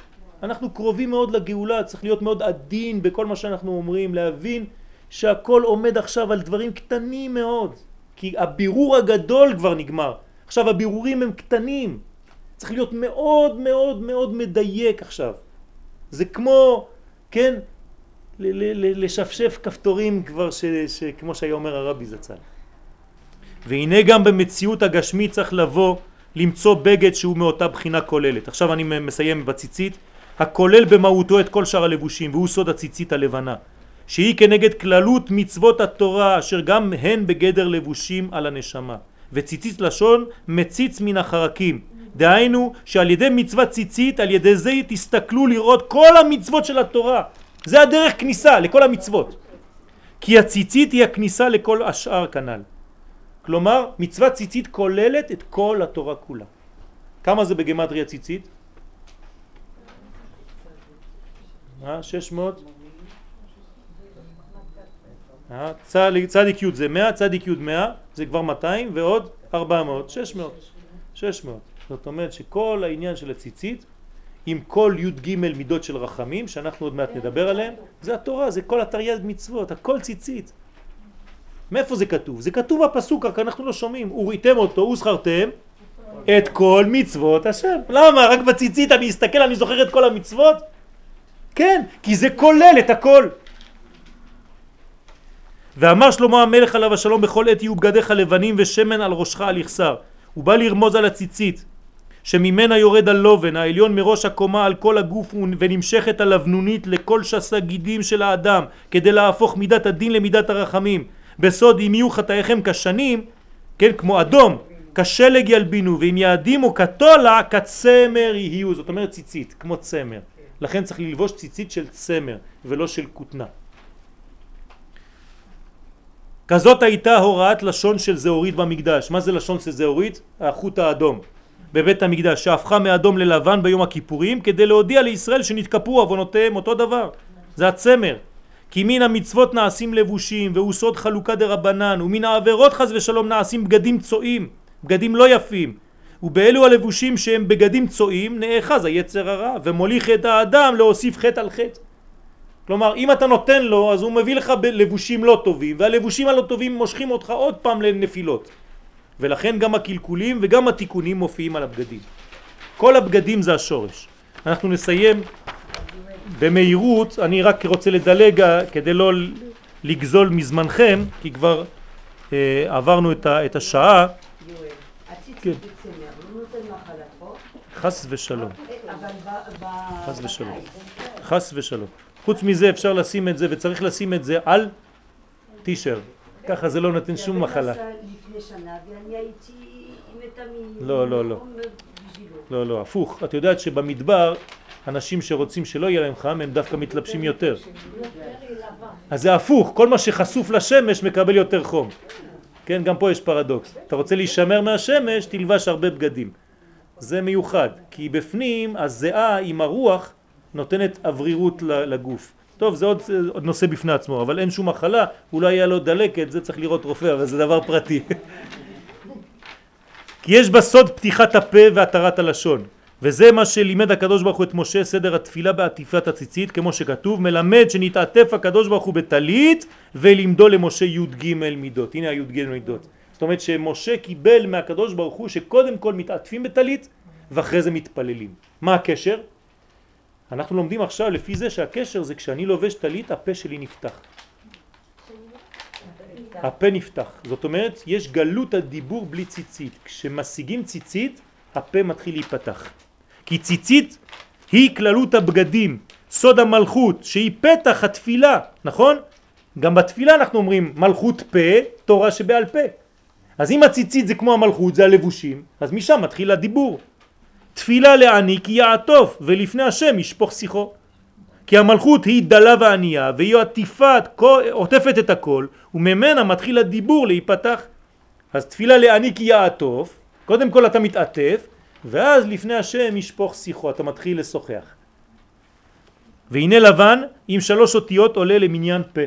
אנחנו קרובים מאוד לגאולה, צריך להיות מאוד עדין בכל מה שאנחנו אומרים, להבין שהכל עומד עכשיו על דברים קטנים מאוד. כי הבירור הגדול כבר נגמר. עכשיו הבירורים הם קטנים. צריך להיות מאוד מאוד מאוד מדייק עכשיו. זה כמו, כן, לשפשף כפתורים כבר, ש, ש, כמו שהיה אומר הרבי זצ"ל. והנה גם במציאות הגשמית צריך לבוא למצוא בגד שהוא מאותה בחינה כוללת. עכשיו אני מסיים בציצית. הכולל במהותו את כל שאר הלבושים והוא סוד הציצית הלבנה. שהיא כנגד כללות מצוות התורה אשר גם הן בגדר לבושים על הנשמה. וציצית לשון מציץ מן החרקים. דהיינו שעל ידי מצוות ציצית על ידי זה תסתכלו לראות כל המצוות של התורה. זה הדרך כניסה לכל המצוות. כי הציצית היא הכניסה לכל השאר כנ"ל כלומר מצוות ציצית כוללת את כל התורה כולה כמה זה בגמטריה ציצית? אה, 600? אה, צדיק צדיק י' זה 100, צדיק י' 100, זה כבר 200 ועוד 400, 600. 600. זאת אומרת שכל העניין של הציצית עם כל י"ג מידות של רחמים, שאנחנו עוד מעט נדבר עליהם, זה התורה, זה כל התרי"ג מצוות, הכל ציצית. מאיפה זה כתוב? זה כתוב בפסוק, רק אנחנו לא שומעים. וראיתם אותו וזכרתם את כל מצוות השם. למה? רק בציצית אני אסתכל, אני זוכר את כל המצוות? כן, כי זה כולל את הכל. ואמר שלמה המלך עליו השלום בכל עת יהיו בגדיך לבנים ושמן על ראשך על יחסר. הוא בא לרמוז על הציצית שממנה יורד הלובן העליון מראש הקומה על כל הגוף ונמשכת הלבנונית לכל שסה גידים של האדם כדי להפוך מידת הדין למידת הרחמים. בסוד אם יהיו חטאיכם כשנים, כן, כמו אדום, כשלג ילבינו ואם יעדימו כתולה כצמר יהיו, זאת אומרת ציצית, כמו צמר. לכן צריך ללבוש ציצית של צמר ולא של כותנה. כזאת הייתה הוראת לשון של זהורית במקדש. מה זה לשון של זהורית? החוט האדום. בבית המקדש, שהפכה מאדום ללבן ביום הכיפורים כדי להודיע לישראל שנתקפו עוונותיהם אותו דבר. זה הצמר. כי מן המצוות נעשים לבושים והוא סוד חלוקה דרבנן ומן העבירות חס ושלום נעשים בגדים צועים, בגדים לא יפים. ובאלו הלבושים שהם בגדים צועים נאחז היצר הרע ומוליך את האדם להוסיף חטא על חטא. כלומר אם אתה נותן לו אז הוא מביא לך לבושים לא טובים והלבושים הלא טובים מושכים אותך עוד פעם לנפילות ולכן גם הקלקולים וגם התיקונים מופיעים על הבגדים כל הבגדים זה השורש אנחנו נסיים במהירות אני רק רוצה לדלג כדי לא לגזול מזמנכם כי כבר אה, עברנו את, ה, את השעה כן. לא חס ושלום. ב- חס ושלום. חס ושלום חוץ מזה אפשר לשים את זה וצריך לשים את זה על טישר ככה זה לא נותן שום מחלה. לא, לא, לא. לא, לא, הפוך. את יודעת שבמדבר אנשים שרוצים שלא יהיה להם חם הם דווקא מתלבשים יותר. אז זה הפוך, כל מה שחשוף לשמש מקבל יותר חום. כן, גם פה יש פרדוקס. אתה רוצה להישמר מהשמש, תלבש הרבה בגדים. זה מיוחד, כי בפנים הזיעה עם הרוח נותנת אוורירות לגוף. טוב, זה עוד, עוד נושא בפני עצמו, אבל אין שום מחלה, אולי היה לו דלקת, זה צריך לראות רופא, אבל זה דבר פרטי. כי יש בסוד פתיחת הפה והתרת הלשון וזה מה שלימד הקדוש ברוך הוא את משה סדר התפילה בעטיפת הציצית כמו שכתוב מלמד שנתעטף הקדוש ברוך הוא בטלית ולימדו למשה י"ג מידות הנה הי"ג מידות זאת אומרת שמשה קיבל מהקדוש ברוך הוא שקודם כל מתעטפים בטלית ואחרי זה מתפללים מה הקשר? אנחנו לומדים עכשיו לפי זה שהקשר זה כשאני לובש טלית הפה שלי נפתח הפה נפתח. זאת אומרת, יש גלות הדיבור בלי ציצית. כשמשיגים ציצית, הפה מתחיל להיפתח. כי ציצית היא כללות הבגדים, סוד המלכות, שהיא פתח התפילה, נכון? גם בתפילה אנחנו אומרים מלכות פה, תורה שבעל פה. אז אם הציצית זה כמו המלכות, זה הלבושים, אז משם מתחיל הדיבור. תפילה לעני כי יעטוף, ולפני השם ישפוך שיחו. כי המלכות היא דלה וענייה והיא עטיפת, כל- עוטפת את הכל וממנה מתחיל הדיבור להיפתח. אז תפילה לעני כי יעטוף קודם כל אתה מתעטף, ואז לפני השם ישפוך שיחו, אתה מתחיל לשוחח. והנה לבן עם שלוש אותיות עולה למניין פה.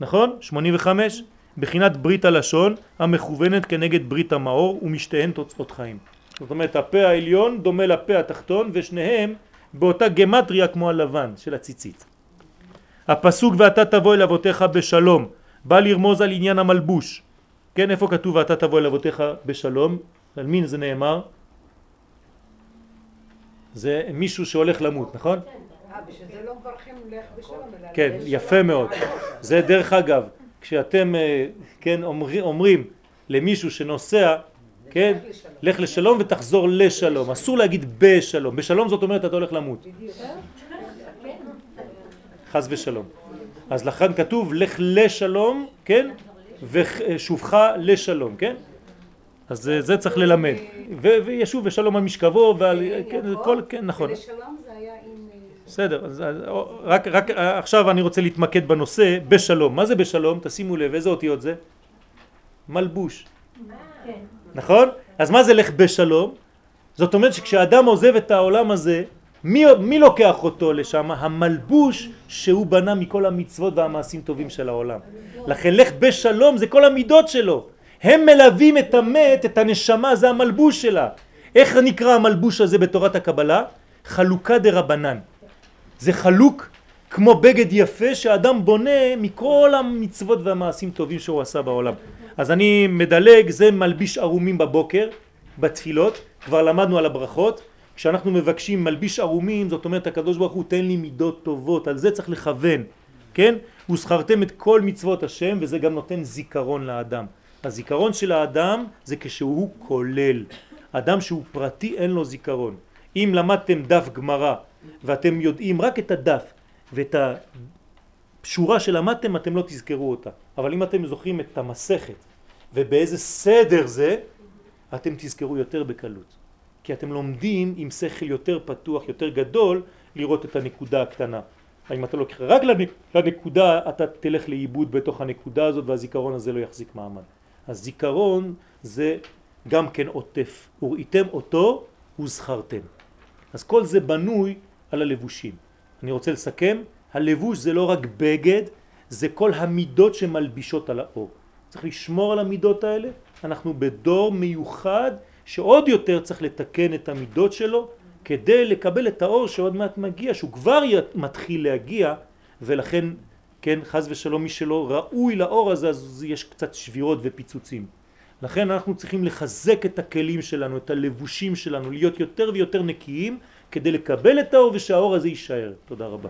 נכון? 85? בחינת ברית הלשון המכוונת כנגד ברית המאור ומשתיהן תוצאות חיים. זאת אומרת הפה העליון דומה לפה התחתון ושניהם באותה גמטריה כמו הלבן של הציצית. הפסוק ואתה תבוא אל אבותיך בשלום בא לרמוז על עניין המלבוש. כן, איפה כתוב ואתה תבוא אל אבותיך בשלום? על מי זה נאמר? זה מישהו שהולך למות, נכון? אה, בשביל זה לא מברכים לך בשלום, אלא כן, יפה מאוד. זה דרך אגב, כשאתם, אה, כן, אומרים, אומרים למישהו שנוסע, כן, לך לשלום ותחזור לשלום. אסור להגיד בשלום. בשלום זאת אומרת אתה הולך למות. חס ושלום. אז לכן כתוב לך לשלום, כן, ושובך לשלום, כן? אז זה, זה צריך ללמד. ו- וישוב ושלום על משכבו ועל... כן, כל, כן, נכון. ולשלום זה היה עם... אה, בסדר, אז, אז, רק, רק עכשיו אני רוצה להתמקד בנושא בשלום. מה זה בשלום? תשימו לב, איזה אותיות זה? מלבוש. נכון? אז מה זה לך בשלום? זאת אומרת שכשאדם עוזב את העולם הזה, מי, מי לוקח אותו לשם? המלבוש שהוא בנה מכל המצוות והמעשים טובים של העולם. לכן לך בשלום זה כל המידות שלו. הם מלווים את המת, את הנשמה, זה המלבוש שלה. איך נקרא המלבוש הזה בתורת הקבלה? חלוקה דה רבנן. זה חלוק כמו בגד יפה שאדם בונה מכל המצוות והמעשים טובים שהוא עשה בעולם. אז אני מדלג, זה מלביש ערומים בבוקר, בתפילות, כבר למדנו על הברכות. כשאנחנו מבקשים מלביש ערומים, זאת אומרת הקדוש ברוך הוא תן לי מידות טובות, על זה צריך לכוון, כן? וזכרתם את כל מצוות השם וזה גם נותן זיכרון לאדם. הזיכרון של האדם זה כשהוא כולל. אדם שהוא פרטי אין לו זיכרון. אם למדתם דף גמרא ואתם יודעים רק את הדף ואת השורה שלמדתם אתם לא תזכרו אותה. אבל אם אתם זוכרים את המסכת ובאיזה סדר זה, אתם תזכרו יותר בקלות. כי אתם לומדים עם שכל יותר פתוח, יותר גדול, לראות את הנקודה הקטנה. אם אתה לוקח רק לנקודה, אתה תלך לאיבוד בתוך הנקודה הזאת והזיכרון הזה לא יחזיק מעמד. הזיכרון זה גם כן עוטף, וראיתם אותו וזכרתם. אז כל זה בנוי על הלבושים. אני רוצה לסכם, הלבוש זה לא רק בגד, זה כל המידות שמלבישות על האור. צריך לשמור על המידות האלה, אנחנו בדור מיוחד שעוד יותר צריך לתקן את המידות שלו כדי לקבל את האור שעוד מעט מגיע, שהוא כבר מתחיל להגיע ולכן, כן, חז ושלום מי שלא ראוי לאור הזה אז יש קצת שבירות ופיצוצים. לכן אנחנו צריכים לחזק את הכלים שלנו, את הלבושים שלנו, להיות יותר ויותר נקיים כדי לקבל את האור ושהאור הזה יישאר. תודה רבה.